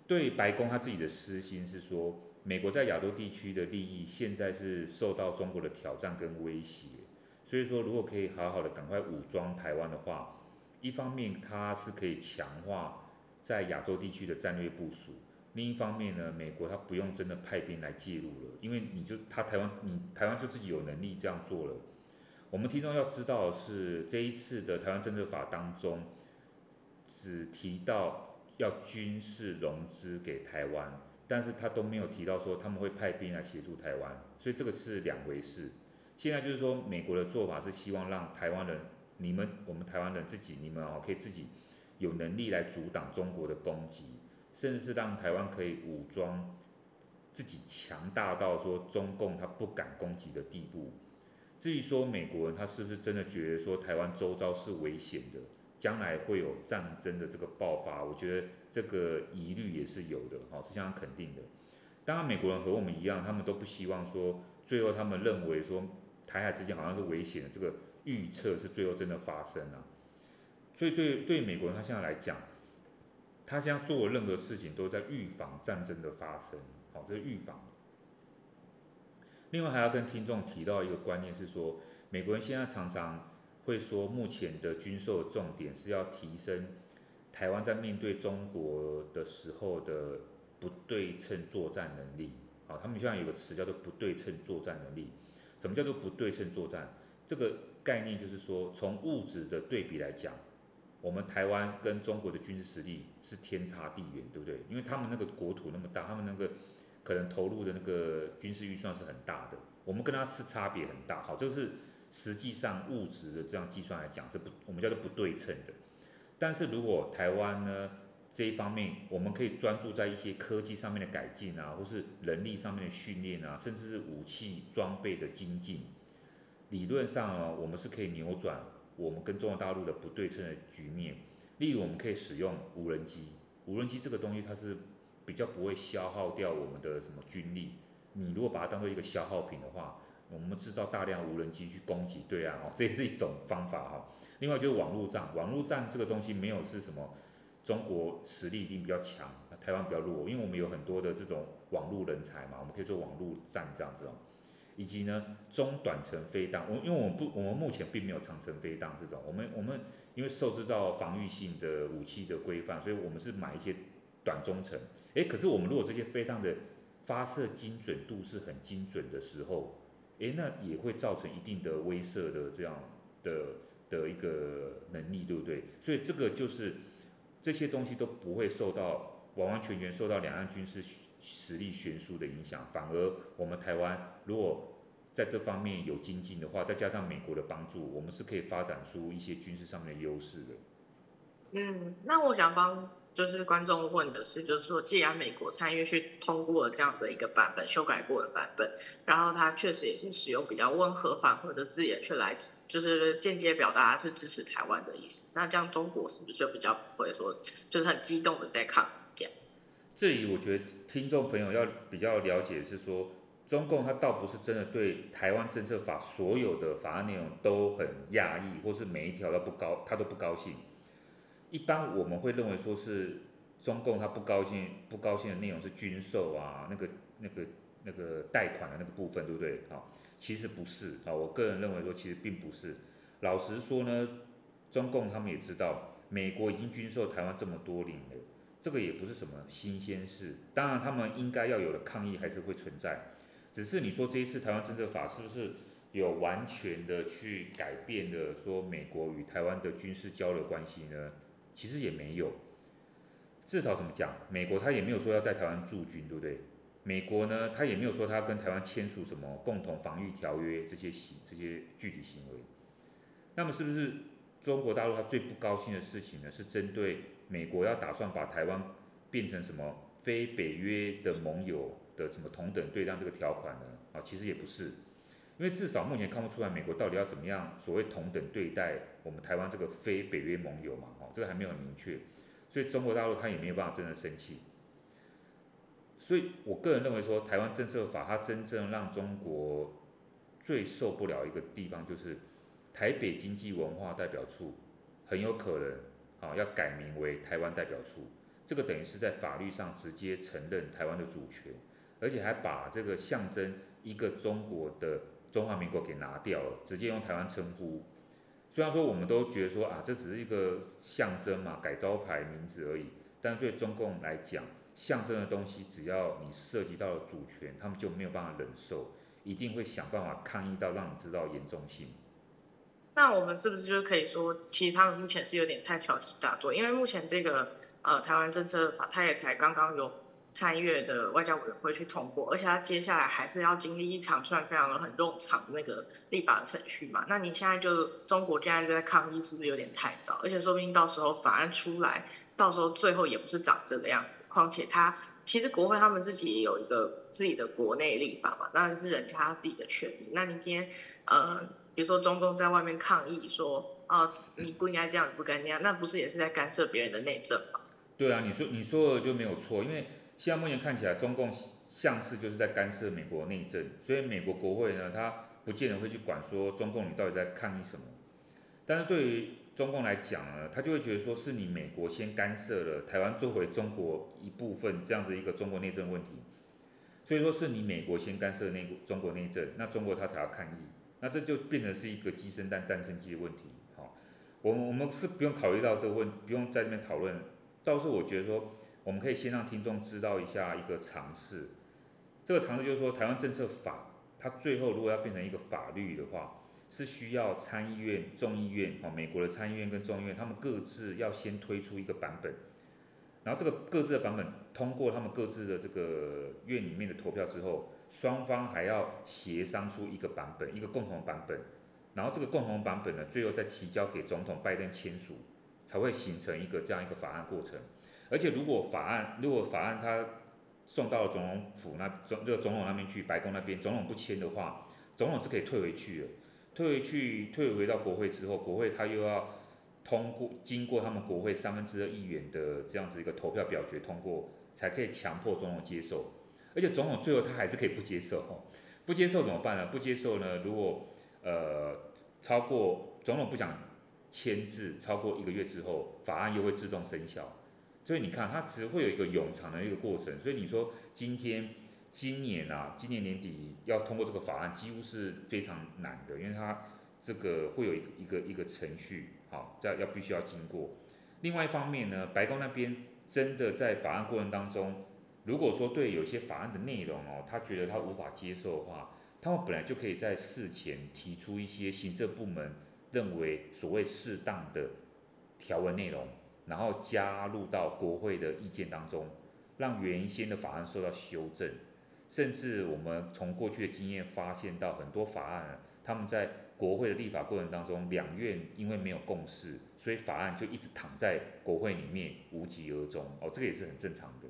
Speaker 2: 对白宫他自己的私心是说，美国在亚洲地区的利益现在是受到中国的挑战跟威胁，所以说如果可以好好的赶快武装台湾的话，一方面它是可以强化。在亚洲地区的战略部署。另一方面呢，美国他不用真的派兵来介入了，因为你就他台湾，你台湾就自己有能力这样做了。我们听众要知道的是，这一次的台湾政策法当中，只提到要军事融资给台湾，但是他都没有提到说他们会派兵来协助台湾，所以这个是两回事。现在就是说，美国的做法是希望让台湾人，你们我们台湾人自己，你们哦可以自己。有能力来阻挡中国的攻击，甚至是让台湾可以武装自己强大到说中共他不敢攻击的地步。至于说美国人他是不是真的觉得说台湾周遭是危险的，将来会有战争的这个爆发，我觉得这个疑虑也是有的，好，是相当肯定的。当然，美国人和我们一样，他们都不希望说最后他们认为说台海之间好像是危险的，这个预测是最后真的发生了。所以对对美国人他现在来讲，他现在做的任何事情都在预防战争的发生，好，这是预防。另外还要跟听众提到一个观念是说，美国人现在常常会说，目前的军售重点是要提升台湾在面对中国的时候的不对称作战能力，好，他们现在有个词叫做不对称作战能力。什么叫做不对称作战？这个概念就是说，从物质的对比来讲。我们台湾跟中国的军事实力是天差地远，对不对？因为他们那个国土那么大，他们那个可能投入的那个军事预算是很大的，我们跟他是差别很大。好，这是实际上物质的这样计算来讲是不，我们叫做不对称的。但是如果台湾呢，这一方面，我们可以专注在一些科技上面的改进啊，或是人力上面的训练啊，甚至是武器装备的精进，理论上啊，我们是可以扭转。我们跟中国大陆的不对称的局面，例如我们可以使用无人机，无人机这个东西它是比较不会消耗掉我们的什么军力。你如果把它当做一个消耗品的话，我们制造大量无人机去攻击对岸哦，这也是一种方法哈。另外就是网络战，网络战这个东西没有是什么，中国实力一定比较强，台湾比较弱，因为我们有很多的这种网络人才嘛，我们可以做网络战这样子哦。以及呢，中短程飞弹，我因为我们不，我们目前并没有长程飞弹这种，我们我们因为受制造防御性的武器的规范，所以我们是买一些短中程。诶，可是我们如果这些飞弹的发射精准度是很精准的时候，诶，那也会造成一定的威慑的这样的的一个能力，对不对？所以这个就是这些东西都不会受到完完全全受到两岸军事实力悬殊的影响，反而我们台湾如果在这方面有精进的话，再加上美国的帮助，我们是可以发展出一些军事上面的优势的。
Speaker 1: 嗯，那我想帮就是观众问的是，就是说，既然美国参与去通过了这样的一个版本，修改过的版本，然后它确实也是使用比较温和缓和的字眼，去来就是间接表达是支持台湾的意思，那这样中国是不是就比较不会说，就是很激动的在抗？
Speaker 2: 这？里我觉得听众朋友要比较了解是说，中共他倒不是真的对台湾政策法所有的法案内容都很讶异，或是每一条都不高，他都不高兴。一般我们会认为说是中共他不高兴，不高兴的内容是军售啊，那个那个那个贷款的那个部分，对不对？啊，其实不是啊，我个人认为说其实并不是。老实说呢，中共他们也知道，美国已经军售台湾这么多年了，这个也不是什么新鲜事。当然，他们应该要有的抗议还是会存在，只是你说这一次台湾政策法是不是有完全的去改变的说美国与台湾的军事交流关系呢？其实也没有，至少怎么讲，美国他也没有说要在台湾驻军，对不对？美国呢，他也没有说他跟台湾签署什么共同防御条约这些行这些具体行为。那么是不是中国大陆他最不高兴的事情呢？是针对美国要打算把台湾变成什么非北约的盟友的什么同等对待这个条款呢？啊，其实也不是，因为至少目前看不出来美国到底要怎么样所谓同等对待我们台湾这个非北约盟友嘛，哦，这个还没有很明确，所以中国大陆他也没有办法真的生气。所以我个人认为说，台湾政策法它真正让中国最受不了一个地方就是。台北经济文化代表处很有可能啊要改名为台湾代表处，这个等于是在法律上直接承认台湾的主权，而且还把这个象征一个中国的中华民国给拿掉了，直接用台湾称呼。虽然说我们都觉得说啊这只是一个象征嘛，改招牌名字而已，但对中共来讲，象征的东西只要你涉及到了主权，他们就没有办法忍受，一定会想办法抗议到让你知道严重性。
Speaker 1: 那我们是不是就可以说，其实他们目前是有点太小题大做？因为目前这个呃台湾政策法，它也才刚刚有参议的外交委员会去通过，而且它接下来还是要经历一场算非常的很冗长的那个立法的程序嘛。那你现在就中国现在就在抗议，是不是有点太早？而且说不定到时候法案出来，到时候最后也不是长这个样子。况且它其实国会他们自己也有一个自己的国内立法嘛，当然是人家自己的权利。那你今天呃。比如说中共在外面抗议说，啊，你不应该这样，你不该那样，那不是也是在干涉别人的内政吗？
Speaker 2: 对啊，你说你说的就没有错，因为现在目前看起来，中共像是就是在干涉美国内政，所以美国国会呢，他不见得会去管说中共你到底在抗议什么。但是对于中共来讲呢，他就会觉得说是你美国先干涉了台湾作为中国一部分这样子一个中国内政问题，所以说是你美国先干涉内中国内政，那中国他才要抗议。那这就变成是一个鸡生蛋，蛋生鸡的问题。好，我们我们是不用考虑到这个问，不用在这边讨论。倒是我觉得说，我们可以先让听众知道一下一个常识。这个常识就是说，台湾政策法它最后如果要变成一个法律的话，是需要参议院、众议院，哦，美国的参议院跟众议院，他们各自要先推出一个版本。然后这个各自的版本通过他们各自的这个院里面的投票之后，双方还要协商出一个版本，一个共同版本。然后这个共同版本呢，最后再提交给总统拜登签署，才会形成一个这样一个法案过程。而且如果法案如果法案它送到了总统府那总这个总统那边去，白宫那边总统不签的话，总统是可以退回去的。退回去退回到国会之后，国会他又要。通过经过他们国会三分之二议员的这样子一个投票表决通过，才可以强迫总统接受。而且总统最后他还是可以不接受，不接受怎么办呢？不接受呢？如果呃超过总统不想签字，超过一个月之后，法案又会自动生效。所以你看，它只会有一个冗长的一个过程。所以你说今天今年啊，今年年底要通过这个法案，几乎是非常难的，因为它这个会有一个一个一个程序。好，这要必须要经过。另外一方面呢，白宫那边真的在法案过程当中，如果说对有些法案的内容哦，他觉得他无法接受的话，他们本来就可以在事前提出一些行政部门认为所谓适当的条文内容，然后加入到国会的意见当中，让原先的法案受到修正。甚至我们从过去的经验发现到很多法案，他们在国会的立法过程当中，两院因为没有共识，所以法案就一直躺在国会里面无疾而终。哦，这个也是很正常的。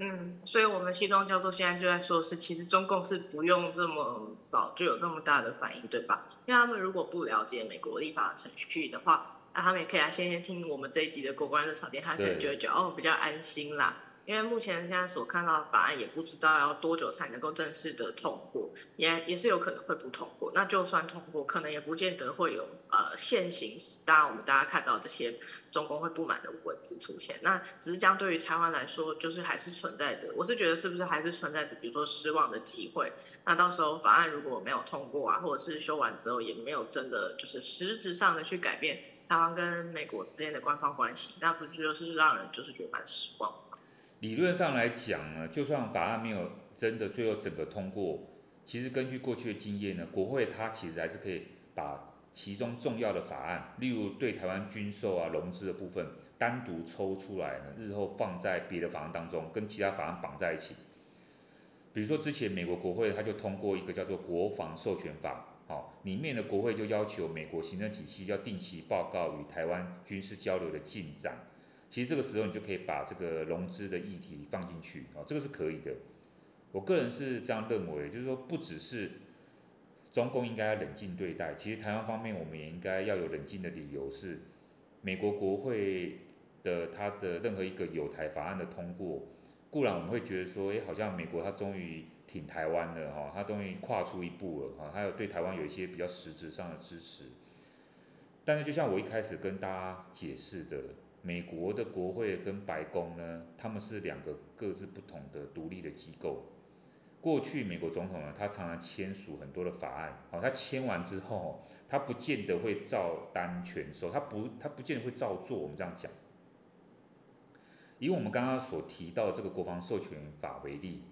Speaker 1: 嗯，所以我们西装教授现在就在说是，其实中共是不用这么早就有这么大的反应，对吧？因为他们如果不了解美国立法程序的话，那他们也可以来先先听我们这一集的国关日常电台，他可能就会觉得哦比较安心啦。因为目前现在所看到的法案也不知道要多久才能够正式的通过，也也是有可能会不通过。那就算通过，可能也不见得会有呃现行，当然我们大家看到这些中共会不满的文字出现。那只是将对于台湾来说，就是还是存在的。我是觉得是不是还是存在的，比如说失望的机会。那到时候法案如果没有通过啊，或者是修完之后也没有真的就是实质上的去改变。台湾跟美国之间的官方关系，那不就是让人就是觉得蛮失望。
Speaker 2: 理论上来讲呢，就算法案没有真的最后整个通过，其实根据过去的经验呢，国会它其实还是可以把其中重要的法案，例如对台湾军售啊、融资的部分，单独抽出来呢，日后放在别的法案当中，跟其他法案绑在一起。比如说之前美国国会它就通过一个叫做国防授权法。好，里面的国会就要求美国行政体系要定期报告与台湾军事交流的进展。其实这个时候你就可以把这个融资的议题放进去，哦，这个是可以的。我个人是这样认为，就是说不只是中共应该要冷静对待，其实台湾方面我们也应该要有冷静的理由，是美国国会的它的任何一个有台法案的通过，固然我们会觉得说，诶，好像美国它终于。挺台湾了哈，它终于跨出一步了哈，还有对台湾有一些比较实质上的支持。但是就像我一开始跟大家解释的，美国的国会跟白宫呢，他们是两个各自不同的独立的机构。过去美国总统呢，他常常签署很多的法案，哦，他签完之后，他不见得会照单全收，他不，他不见得会照做。我们这样讲，以我们刚刚所提到的这个国防授权法为例。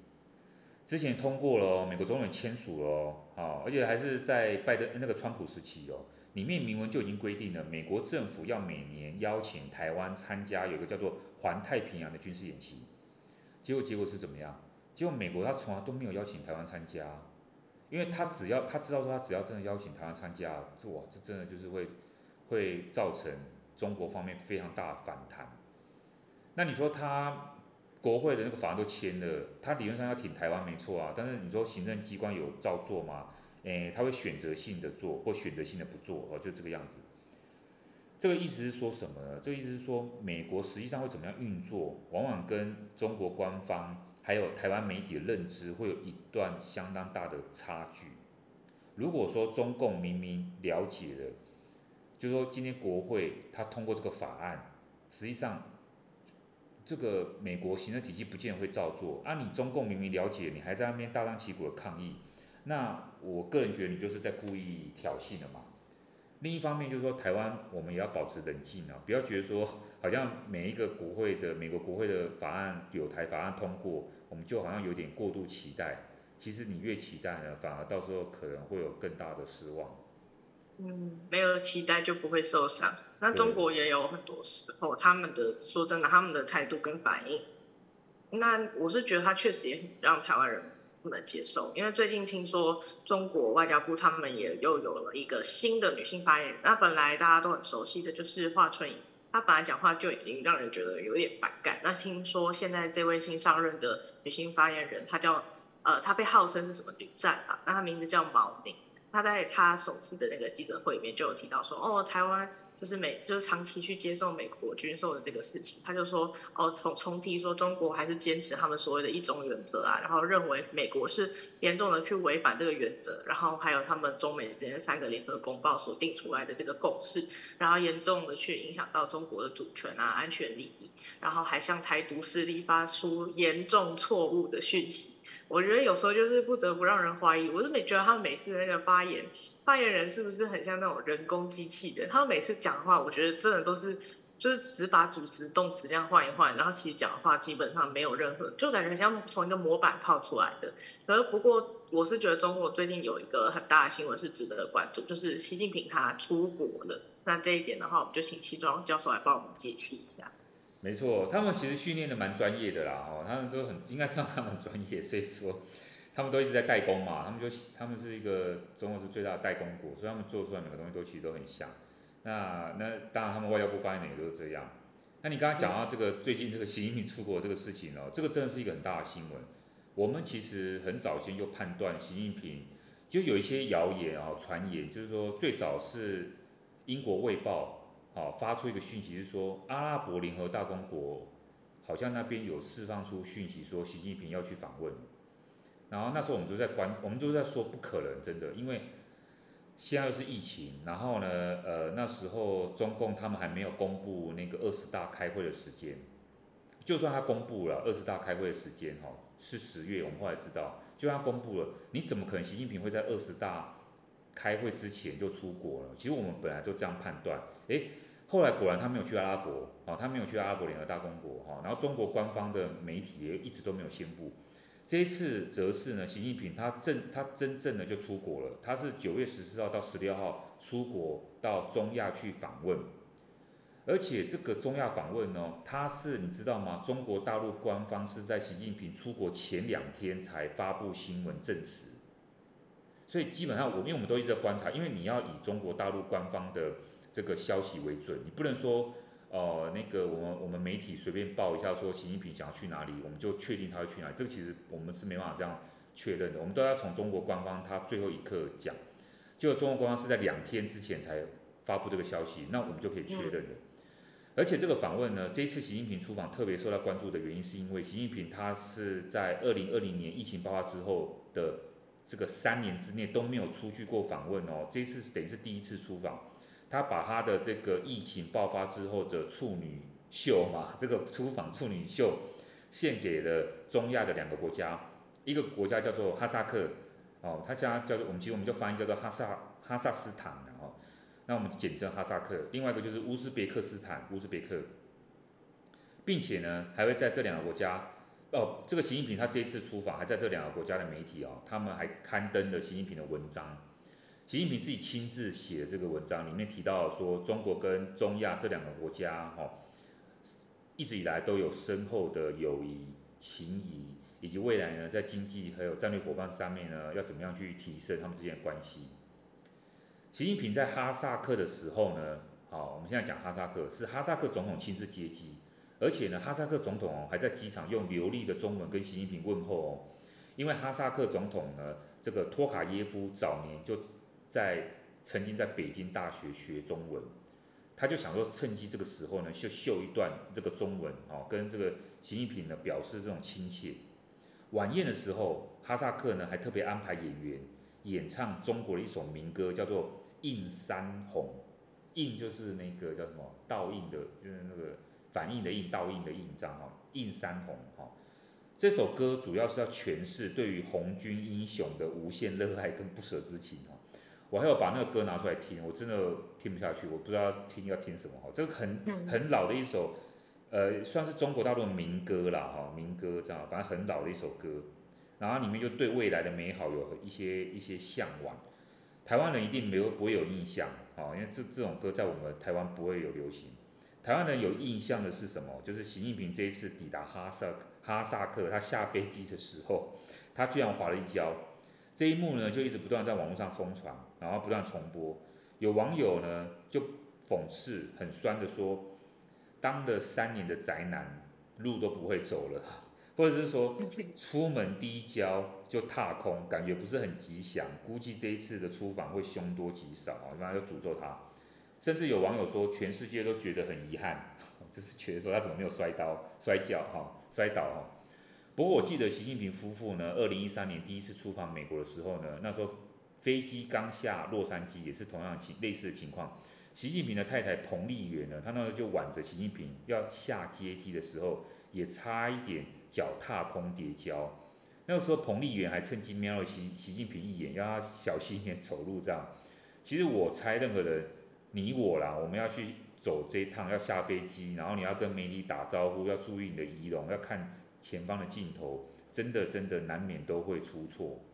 Speaker 2: 之前通过了，美国总统签署了哦，而且还是在拜登那个川普时期哦，里面明文就已经规定了，美国政府要每年邀请台湾参加有一个叫做环太平洋的军事演习。结果结果是怎么样？结果美国他从来都没有邀请台湾参加，因为他只要他知道说他只要真的邀请台湾参加，这哇这真的就是会会造成中国方面非常大的反弹。那你说他？国会的那个法案都签了，他理论上要挺台湾没错啊，但是你说行政机关有照做吗？诶，他会选择性的做或选择性的不做哦，就这个样子。这个意思是说什么呢？这个意思是说美国实际上会怎么样运作，往往跟中国官方还有台湾媒体的认知会有一段相当大的差距。如果说中共明明了解了，就是说今天国会他通过这个法案，实际上。这个美国行政体系不见得会照做啊！你中共明明了解，你还在那边大张旗鼓的抗议，那我个人觉得你就是在故意挑衅了嘛。另一方面就是说，台湾我们也要保持冷静啊，不要觉得说好像每一个国会的美国国会的法案有台法案通过，我们就好像有点过度期待。其实你越期待呢，反而到时候可能会有更大的失望。
Speaker 1: 嗯，没有期待就不会受伤。那中国也有很多时候，他们的说真的，他们的态度跟反应，那我是觉得他确实也让台湾人不能接受。因为最近听说中国外交部他们也又有了一个新的女性发言人，那本来大家都很熟悉的就是华春莹，她本来讲话就已经让人觉得有点反感。那听说现在这位新上任的女性发言人，她叫呃，她被号称是什么女战啊？那她名字叫毛宁。她在她首次的那个记者会里面就有提到说，哦，台湾。就是美，就是长期去接受美国军售的这个事情，他就说哦，从重提说中国还是坚持他们所谓的一中原则啊，然后认为美国是严重的去违反这个原则，然后还有他们中美之间三个联合公报所定出来的这个共识，然后严重的去影响到中国的主权啊、安全利益，然后还向台独势力发出严重错误的讯息。我觉得有时候就是不得不让人怀疑，我是没觉得他们每次那个发言，发言人是不是很像那种人工机器人？他们每次讲的话，我觉得真的都是就是只把主词动词这样换一换，然后其实讲的话基本上没有任何，就感觉像从一个模板套出来的。可是不过我是觉得中国最近有一个很大的新闻是值得关注，就是习近平他出国了。那这一点的话，我们就请西装教授来帮我们解析一下。
Speaker 2: 没错，他们其实训练的蛮专业的啦，哦，他们都很应该知道他们专业，所以说他们都一直在代工嘛，他们就他们是一个中国是最大的代工国，所以他们做出来每个东西都其实都很像。那那当然他们外交部发言人也都是这样。那你刚刚讲到这个最近这个习近平出国这个事情哦，这个真的是一个很大的新闻。我们其实很早先就判断习近平就有一些谣言啊传言，就是说最早是英国卫报。好，发出一个讯息是说，阿拉伯联合大公国，好像那边有释放出讯息说习近平要去访问，然后那时候我们都在关，我们都在说不可能，真的，因为现在是疫情，然后呢，呃，那时候中共他们还没有公布那个二十大开会的时间，就算他公布了二十大开会的时间，哈，是十月，我们后来知道，就算他公布了，你怎么可能习近平会在二十大开会之前就出国了？其实我们本来就这样判断，诶。后来果然他没有去阿拉伯，啊，他没有去阿拉伯联合大公国，哈，然后中国官方的媒体也一直都没有宣布。这一次则是呢，习近平他正他真正的就出国了，他是九月十四号到十六号出国到中亚去访问，而且这个中亚访问呢，他是你知道吗？中国大陆官方是在习近平出国前两天才发布新闻证实，所以基本上我因为我们都一直在观察，因为你要以中国大陆官方的。这个消息为准，你不能说，呃，那个我们我们媒体随便报一下说习近平想要去哪里，我们就确定他会去哪里。这个其实我们是没办法这样确认的，我们都要从中国官方他最后一刻讲，就中国官方是在两天之前才发布这个消息，那我们就可以确认的。而且这个访问呢，这一次习近平出访特别受到关注的原因，是因为习近平他是在二零二零年疫情爆发之后的这个三年之内都没有出去过访问哦，这一次是等于是第一次出访。他把他的这个疫情爆发之后的处女秀嘛，这个出访处女秀献给了中亚的两个国家，一个国家叫做哈萨克，哦，他家叫做我们其实我们就翻译叫做哈萨哈萨斯坦的哦，那我们简称哈萨克。另外一个就是乌兹别克斯坦，乌兹别克，并且呢还会在这两个国家，哦，这个习近平他这一次出访还在这两个国家的媒体哦，他们还刊登了习近平的文章。习近平自己亲自写的这个文章里面提到说，中国跟中亚这两个国家，哈，一直以来都有深厚的友谊、情谊，以及未来呢，在经济还有战略伙伴上面呢，要怎么样去提升他们之间的关系。习近平在哈萨克的时候呢，好，我们现在讲哈萨克是哈萨克总统亲自接机，而且呢，哈萨克总统哦还在机场用流利的中文跟习近平问候哦，因为哈萨克总统呢，这个托卡耶夫早年就在曾经在北京大学学中文，他就想说趁机这个时候呢，就秀一段这个中文哦，跟这个习近平呢表示这种亲切。晚宴的时候，哈萨克呢还特别安排演员演唱中国的一首民歌，叫做《映山红》。映就是那个叫什么倒映的，就是那个反应的映，倒映的映，这样哈。映山红哈，这首歌主要是要诠释对于红军英雄的无限热爱跟不舍之情哈。我还有把那个歌拿出来听，我真的听不下去，我不知道听要听什么哈。这个很很老的一首，呃，算是中国大陆的民歌啦哈，民歌这样，反正很老的一首歌。然后里面就对未来的美好有一些一些向往。台湾人一定没有不会有印象啊，因为这这种歌在我们台湾不会有流行。台湾人有印象的是什么？就是习近平这一次抵达哈萨哈萨克，他下飞机的时候，他居然滑了一跤。这一幕呢，就一直不断在网络上疯传，然后不断重播。有网友呢就讽刺，很酸的说：“当了三年的宅男，路都不会走了。”或者是说，出门第一跤就踏空，感觉不是很吉祥。估计这一次的出访会凶多吉少啊，然后就诅咒他。甚至有网友说，全世界都觉得很遗憾，就是觉得说他怎么没有摔倒、摔跤哈、摔倒哈。不过我记得习近平夫妇呢，二零一三年第一次出访美国的时候呢，那时候飞机刚下洛杉矶，也是同样情类似的情况。习近平的太太彭丽媛呢，她那时候就挽着习近平要下阶梯的时候，也差一点脚踏空跌跤。那个时候彭丽媛还趁机瞄了习习近平一眼，要他小心一点走路这样。其实我猜任何人，你我啦，我们要去走这一趟，要下飞机，然后你要跟媒体打招呼，要注意你的仪容，要看。前方的镜头，真的真的难免都会出错。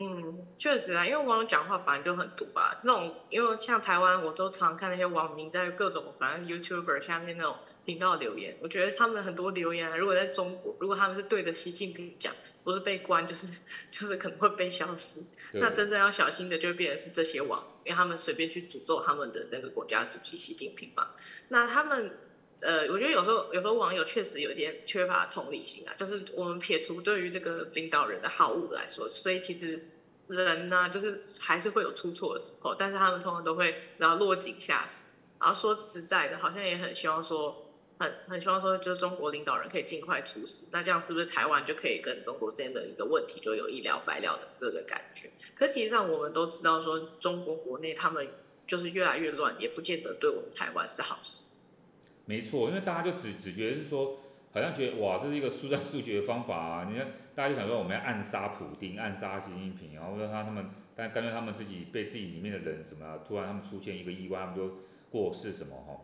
Speaker 1: 嗯，确实啊，因为网友讲话反正就很毒吧。那种因为像台湾，我都常看那些网民在各种反正 YouTuber 下面那种频道留言，我觉得他们很多留言，如果在中国，如果他们是对着习近平讲，不是被关，就是就是可能会被消失。那真正要小心的，就会变成是这些网，因为他们随便去诅咒他们的那个国家主席习近平嘛。那他们。呃，我觉得有时候有时候网友确实有点缺乏同理心啊，就是我们撇除对于这个领导人的好恶来说，所以其实人呢、就是还是会有出错的时候，但是他们通常都会然后落井下石，然后说实在的，好像也很希望说，很很希望说，就是中国领导人可以尽快出事，那这样是不是台湾就可以跟中国之间的一个问题就有一了百了的这个感觉？可实际上我们都知道说，中国国内他们就是越来越乱，也不见得对我们台湾是好事。
Speaker 2: 没错，因为大家就只只觉得是说，好像觉得哇，这是一个速战速决的方法啊！你看，大家就想说我们要暗杀普丁，暗杀习近平，然后让他他们，但干脆他们自己被自己里面的人什么，突然他们出现一个意外，他们就过世什么哈。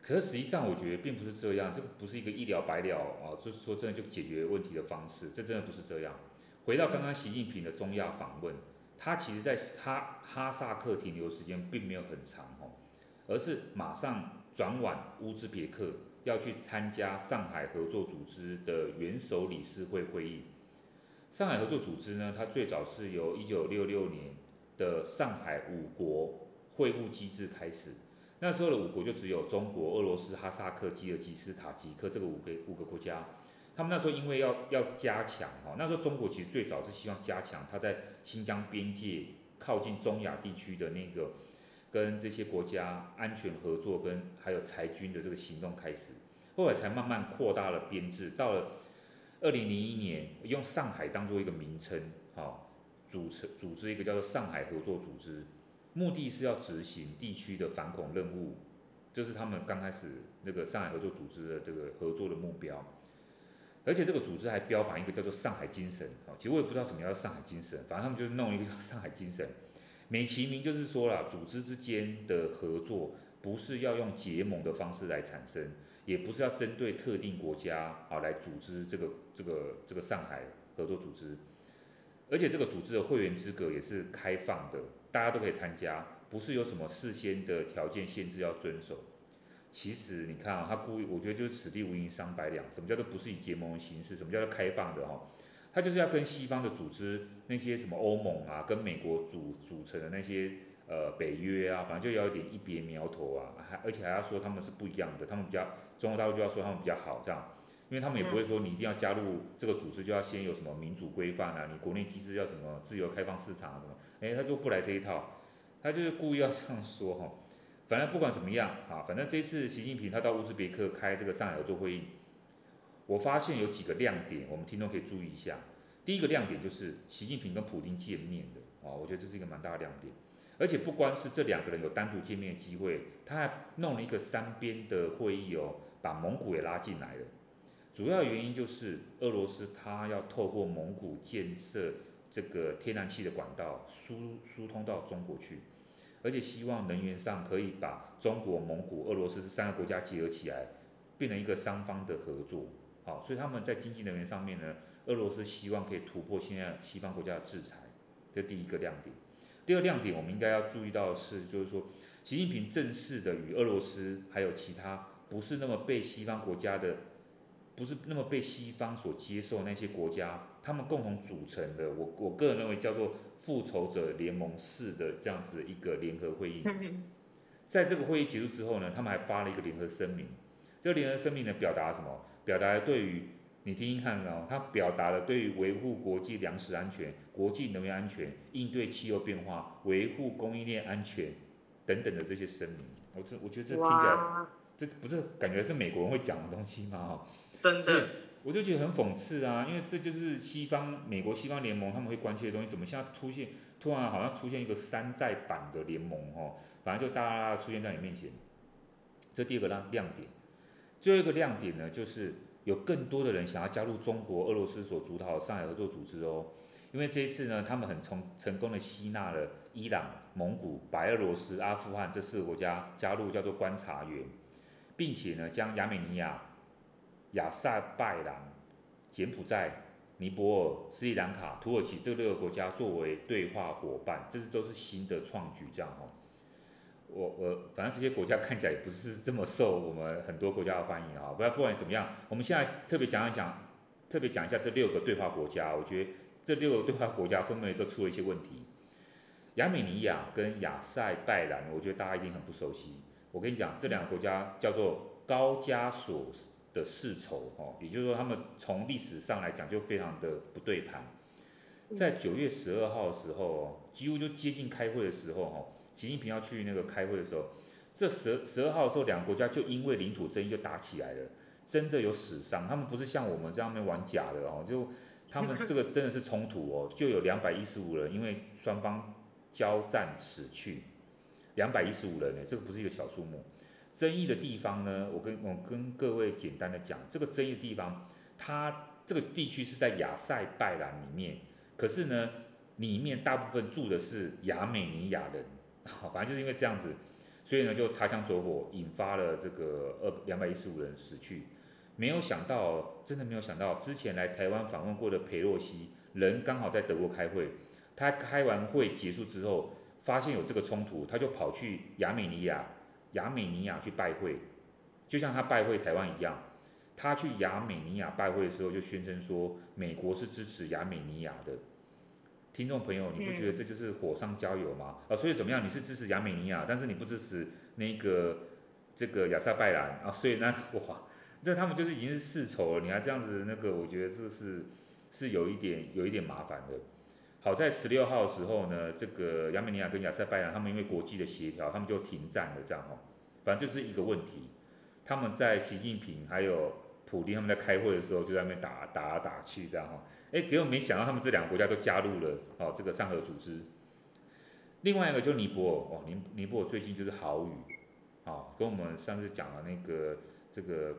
Speaker 2: 可是实际上，我觉得并不是这样，这个不是一个一了百了啊，就是说真的就解决问题的方式，这真的不是这样。回到刚刚习近平的中亚访问，他其实在哈哈萨克停留时间并没有很长哦，而是马上转往乌兹别克，要去参加上海合作组织的元首理事会会议。上海合作组织呢，它最早是由一九六六年的上海五国会晤机制开始。那时候的五国就只有中国、俄罗斯、哈萨克、吉尔吉斯、塔吉克这个五个五个国家。他们那时候因为要要加强哈，那时候中国其实最早是希望加强它在新疆边界靠近中亚地区的那个跟这些国家安全合作跟还有裁军的这个行动开始，后来才慢慢扩大了编制。到了二零零一年，用上海当做一个名称，哈，组成组织一个叫做上海合作组织。目的是要执行地区的反恐任务，这是他们刚开始那个上海合作组织的这个合作的目标。而且这个组织还标榜一个叫做“上海精神”啊，其实我也不知道什么叫“上海精神”，反正他们就是弄一个叫“上海精神”，美其名就是说啦，组织之间的合作不是要用结盟的方式来产生，也不是要针对特定国家啊来组织这个这个这个上海合作组织，而且这个组织的会员资格也是开放的。大家都可以参加，不是有什么事先的条件限制要遵守。其实你看啊，他故意，我觉得就是此地无银三百两。什么叫做不是以结盟的形式？什么叫做开放的？哈，他就是要跟西方的组织，那些什么欧盟啊，跟美国组组成的那些呃北约啊，反正就要一点一别苗头啊，还而且还要说他们是不一样的，他们比较中国大陆就要说他们比较好这样。因为他们也不会说你一定要加入这个组织就要先有什么民主规范啊，你国内机制要什么自由开放市场啊什么，哎，他就不来这一套，他就是故意要 这样说哈。反正不管怎么样啊，反正这次习近平他到乌兹别克开这个上海合作会议，我发现有几个亮点，我们听众可以注意一下。第一个亮点就是习近平跟普丁见面的啊，我觉得这是一个蛮大的亮点。而且不光是这两个人有单独见面的机会，他还弄了一个三边的会议哦，把蒙古也拉进来了。主要原因就是俄罗斯它要透过蒙古建设这个天然气的管道输输通到中国去，而且希望能源上可以把中国、蒙古、俄罗斯这三个国家结合起来，变成一个三方的合作。好，所以他们在经济能源上面呢，俄罗斯希望可以突破现在西方国家的制裁，这第一个亮点。第二亮点，我们应该要注意到的是，就是说习近平正式的与俄罗斯还有其他不是那么被西方国家的。不是那么被西方所接受那些国家，他们共同组成的，我我个人认为叫做复仇者联盟式的这样子的一个联合会议。在这个会议结束之后呢，他们还发了一个联合声明。这个联合声明呢，表达什么？表达了对于你听听看哦，他表达了对于维护国际粮食安全、国际能源安全、应对气候变化、维护供应链安全等等的这些声明。我这我觉得这听起来，这不是感觉是美国人会讲的东西吗？
Speaker 1: 哈真的，
Speaker 2: 我就觉得很讽刺啊，因为这就是西方、美国、西方联盟他们会关切的东西，怎么现在出现，突然好像出现一个山寨版的联盟哦，反正就大大出现在你面前。这第二个亮亮点，最后一个亮点呢，就是有更多的人想要加入中国、俄罗斯所主导的上海合作组织哦，因为这一次呢，他们很成成功的吸纳了伊朗、蒙古、白俄罗斯、阿富汗这四个国家加入，叫做观察员，并且呢，将亚美尼亚。亚塞拜然、柬埔寨、尼泊尔、斯里兰卡、土耳其这六个国家作为对话伙伴，这是都是新的创举，这样哈。我我反正这些国家看起来也不是这么受我们很多国家的欢迎啊。不然不管怎么样，我们现在特别讲一讲，特别讲一下这六个对话国家。我觉得这六个对话国家分别都出了一些问题。亚美尼亚跟亚塞拜然，我觉得大家一定很不熟悉。我跟你讲，这两个国家叫做高加索的世仇哦，也就是说，他们从历史上来讲就非常的不对盘。在九月十二号的时候，几乎就接近开会的时候，哈，习近平要去那个开会的时候，这十十二号的时候，两个国家就因为领土争议就打起来了，真的有死伤。他们不是像我们这样面玩假的哦，就他们这个真的是冲突哦，就有两百一十五人因为双方交战死去，两百一十五人呢，这个不是一个小数目。争议的地方呢，我跟我跟各位简单的讲，这个争议的地方，它这个地区是在亚塞拜然里面，可是呢，里面大部分住的是亚美尼亚人，好，反正就是因为这样子。所以呢，就擦枪走火，引发了这个二两百一十五人死去。没有想到，真的没有想到，之前来台湾访问过的裴洛西人刚好在德国开会。他开完会结束之后，发现有这个冲突，他就跑去亚美尼亚，亚美尼亚去拜会，就像他拜会台湾一样。他去亚美尼亚拜会的时候，就宣称说，美国是支持亚美尼亚的。听众朋友，你不觉得这就是火上浇油吗？啊，所以怎么样？你是支持亚美尼亚，但是你不支持那个这个亚塞拜然啊？所以那 哇，这他们就是已经是世仇了，你还这样子那个，我觉得这是是有一点有一点麻烦的。好在十六号的时候呢，这个亚美尼亚跟亚塞拜然他们因为国际的协调，他们就停战了，这样哦。反正就是一个问题，他们在习近平还有普丁他们在开会的时候就在那边打打打去这样哈。哎，结果没想到他们这两个国家都加入了哦，这个上合组织。另外一个就尼泊尔哦，尼尼泊尔最近就是豪雨，啊，跟我们上次讲的那个这个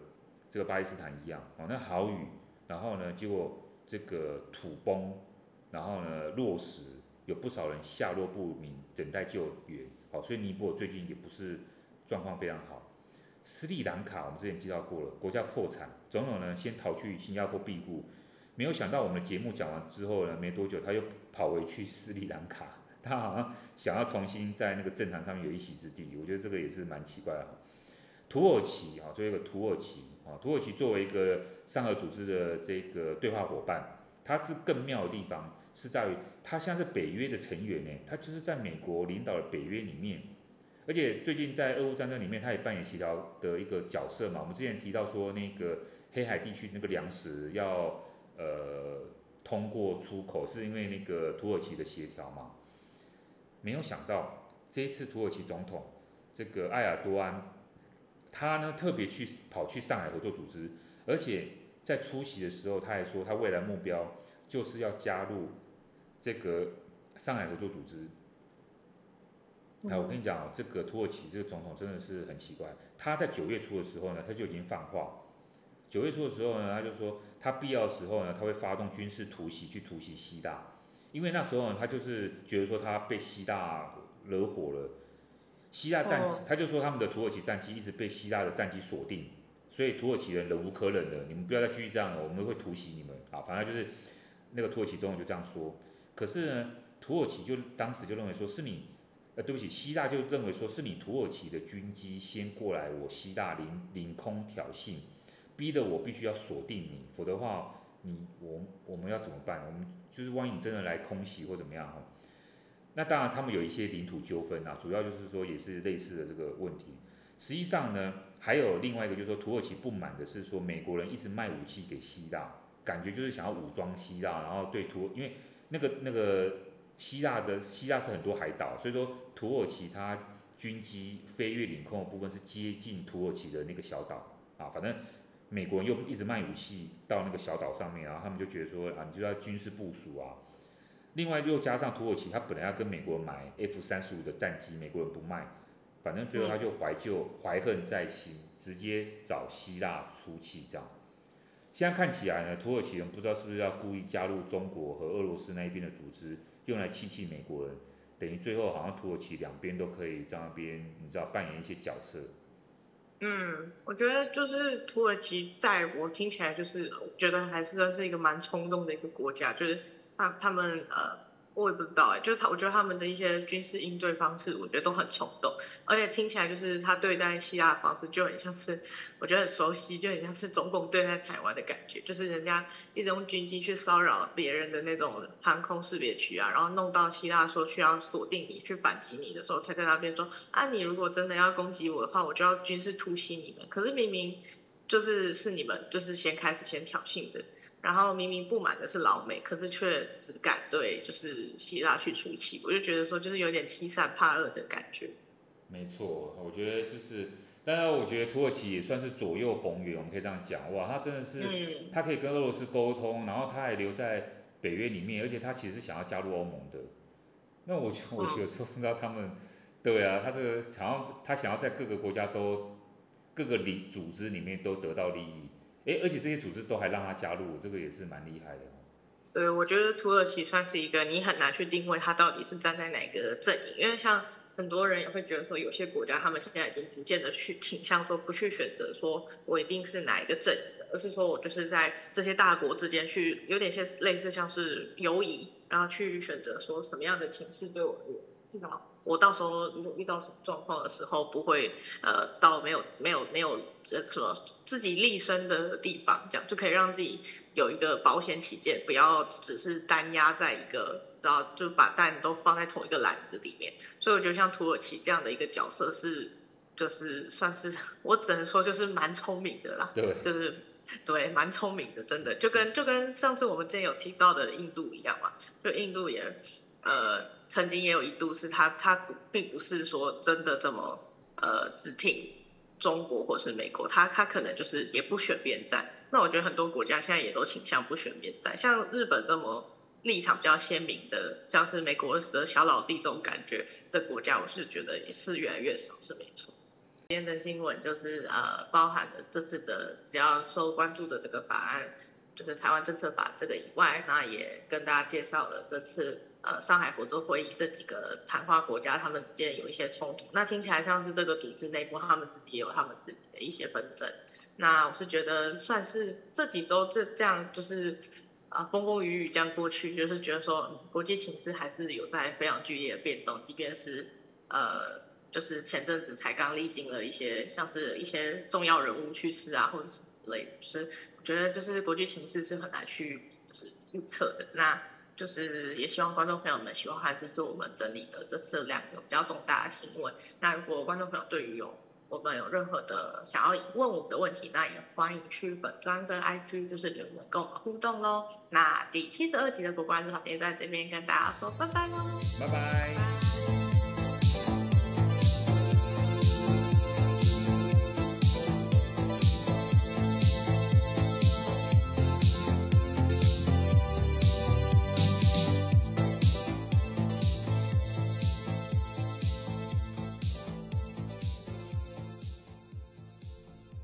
Speaker 2: 这个巴基斯坦一样哦，那豪雨，然后呢，结果这个土崩，然后呢落石，有不少人下落不明，等待救援。好，所以尼泊尔最近也不是状况非常好。斯里兰卡我们之前介绍过了，国家破产，总统呢先逃去新加坡庇护。没有想到我们的节目讲完之后呢，没多久他又跑回去斯里兰卡，他好像想要重新在那个政坛上面有一席之地，我觉得这个也是蛮奇怪的。土耳其啊，作为一个土耳其啊，土耳其作为一个上合组织的这个对话伙伴，它是更妙的地方是在于，它像是北约的成员呢，它就是在美国领导的北约里面，而且最近在俄乌战争里面，它也扮演协调的一个角色嘛。我们之前提到说那个黑海地区那个粮食要。呃，通过出口是因为那个土耳其的协调嘛？没有想到这一次土耳其总统这个埃尔多安，他呢特别去跑去上海合作组织，而且在出席的时候，他还说他未来目标就是要加入这个上海合作组织。哎，我跟你讲哦，这个土耳其这个总统真的是很奇怪，他在九月初的时候呢，他就已经放话。九月初的时候呢，他就说他必要的时候呢，他会发动军事突袭去突袭希腊，因为那时候呢，他就是觉得说他被希腊惹火了，希腊战机，他就说他们的土耳其战机一直被希腊的战机锁定，所以土耳其人忍无可忍了，你们不要再继续这样了，我们会突袭你们。啊，反正就是那个土耳其总统就这样说，可是呢，土耳其就当时就认为说是你，呃，对不起，希腊就认为说是你土耳其的军机先过来我希腊领领空挑衅。逼得我必须要锁定你，否则的话，你我我们要怎么办？我们就是万一你真的来空袭或怎么样哈？那当然他们有一些领土纠纷啊，主要就是说也是类似的这个问题。实际上呢，还有另外一个就是说，土耳其不满的是说，美国人一直卖武器给希腊，感觉就是想要武装希腊，然后对土，因为那个那个希腊的希腊是很多海岛，所以说土耳其它军机飞越领空的部分是接近土耳其的那个小岛啊，反正。美国又一直卖武器到那个小岛上面，然后他们就觉得说啊，你就要军事部署啊。另外又加上土耳其，他本来要跟美国买 F 三十五的战机，美国人不卖，反正最后他就怀旧怀恨在心，直接找希腊出气这样。现在看起来呢，土耳其人不知道是不是要故意加入中国和俄罗斯那一边的组织，用来气气美国人，等于最后好像土耳其两边都可以在那边，你知道扮演一些角色。
Speaker 1: 嗯，我觉得就是土耳其，在我听起来就是，我觉得还是算是一个蛮冲动的一个国家，就是他他们呃。我也不知道哎，就是他，我觉得他们的一些军事应对方式，我觉得都很冲动，而且听起来就是他对待希腊的方式就很像是，我觉得很熟悉，就很像是中共对待台湾的感觉，就是人家一直用军机去骚扰别人的那种航空识别区啊，然后弄到希腊说需要锁定你去反击你的时候，才在那边说啊，你如果真的要攻击我的话，我就要军事突袭你们。可是明明就是是你们就是先开始先挑衅的。然后明明不满的是老美，可是却只敢对就是希腊去出气，我就觉得说就是有点欺善怕恶的感觉。
Speaker 2: 没错，我觉得就是，当然我觉得土耳其也算是左右逢源，我们可以这样讲，哇，他真的是，嗯、他可以跟俄罗斯沟通，然后他还留在北约里面，而且他其实是想要加入欧盟的。那我我有时候不知道他们，对啊，他这个想要他想要在各个国家都各个里组织里面都得到利益，哎，而且这些组织都还让他加入，这个也是蛮厉害的。
Speaker 1: 对，我觉得土耳其算是一个你很难去定位他到底是站在哪个阵营，因为像很多人也会觉得说，有些国家他们现在已经逐渐的去倾向说不去选择说我一定是哪一个阵营，而是说我就是在这些大国之间去有点像类似像是游移，然后去选择说什么样的情势对我至少。我到时候如果遇到什么状况的时候，不会呃到没有没有没有呃什么自己立身的地方，这样就可以让自己有一个保险起见，不要只是单压在一个，然后就把蛋都放在同一个篮子里面。所以我觉得像土耳其这样的一个角色是，就是算是我只能说就是蛮聪明的啦，
Speaker 2: 对，
Speaker 1: 就是对蛮聪明的，真的就跟就跟上次我们之前有提到的印度一样嘛，就印度也。呃，曾经也有一度是他，他并不是说真的这么呃只挺中国或是美国，他他可能就是也不选边站。那我觉得很多国家现在也都倾向不选边站，像日本这么立场比较鲜明的，像是美国的小老弟这种感觉的国家，我是觉得也是越来越少，是没错。今天的新闻就是呃，包含了这次的比较受关注的这个法案，就是台湾政策法这个以外，那也跟大家介绍了这次。呃，上海合作会议这几个谈话国家，他们之间有一些冲突。那听起来像是这个组织内部，他们自己也有他们自己的一些纷争。那我是觉得，算是这几周这这样，就是啊风风雨雨这样过去，就是觉得说，国际情势还是有在非常剧烈的变动。即便是呃，就是前阵子才刚历经了一些，像是一些重要人物去世啊，或者什么之类的，就是我觉得就是国际情势是很难去就是预测的。那就是也希望观众朋友们喜欢和支持我们整理的这次两个比较重大的新闻。那如果观众朋友对于有我们有任何的想要问我们的问题，那也欢迎去本专跟 IG 就是留言跟我们互动喽。那第七十二集的国关日常，今天在这边跟大家说拜拜喽，
Speaker 2: 拜拜。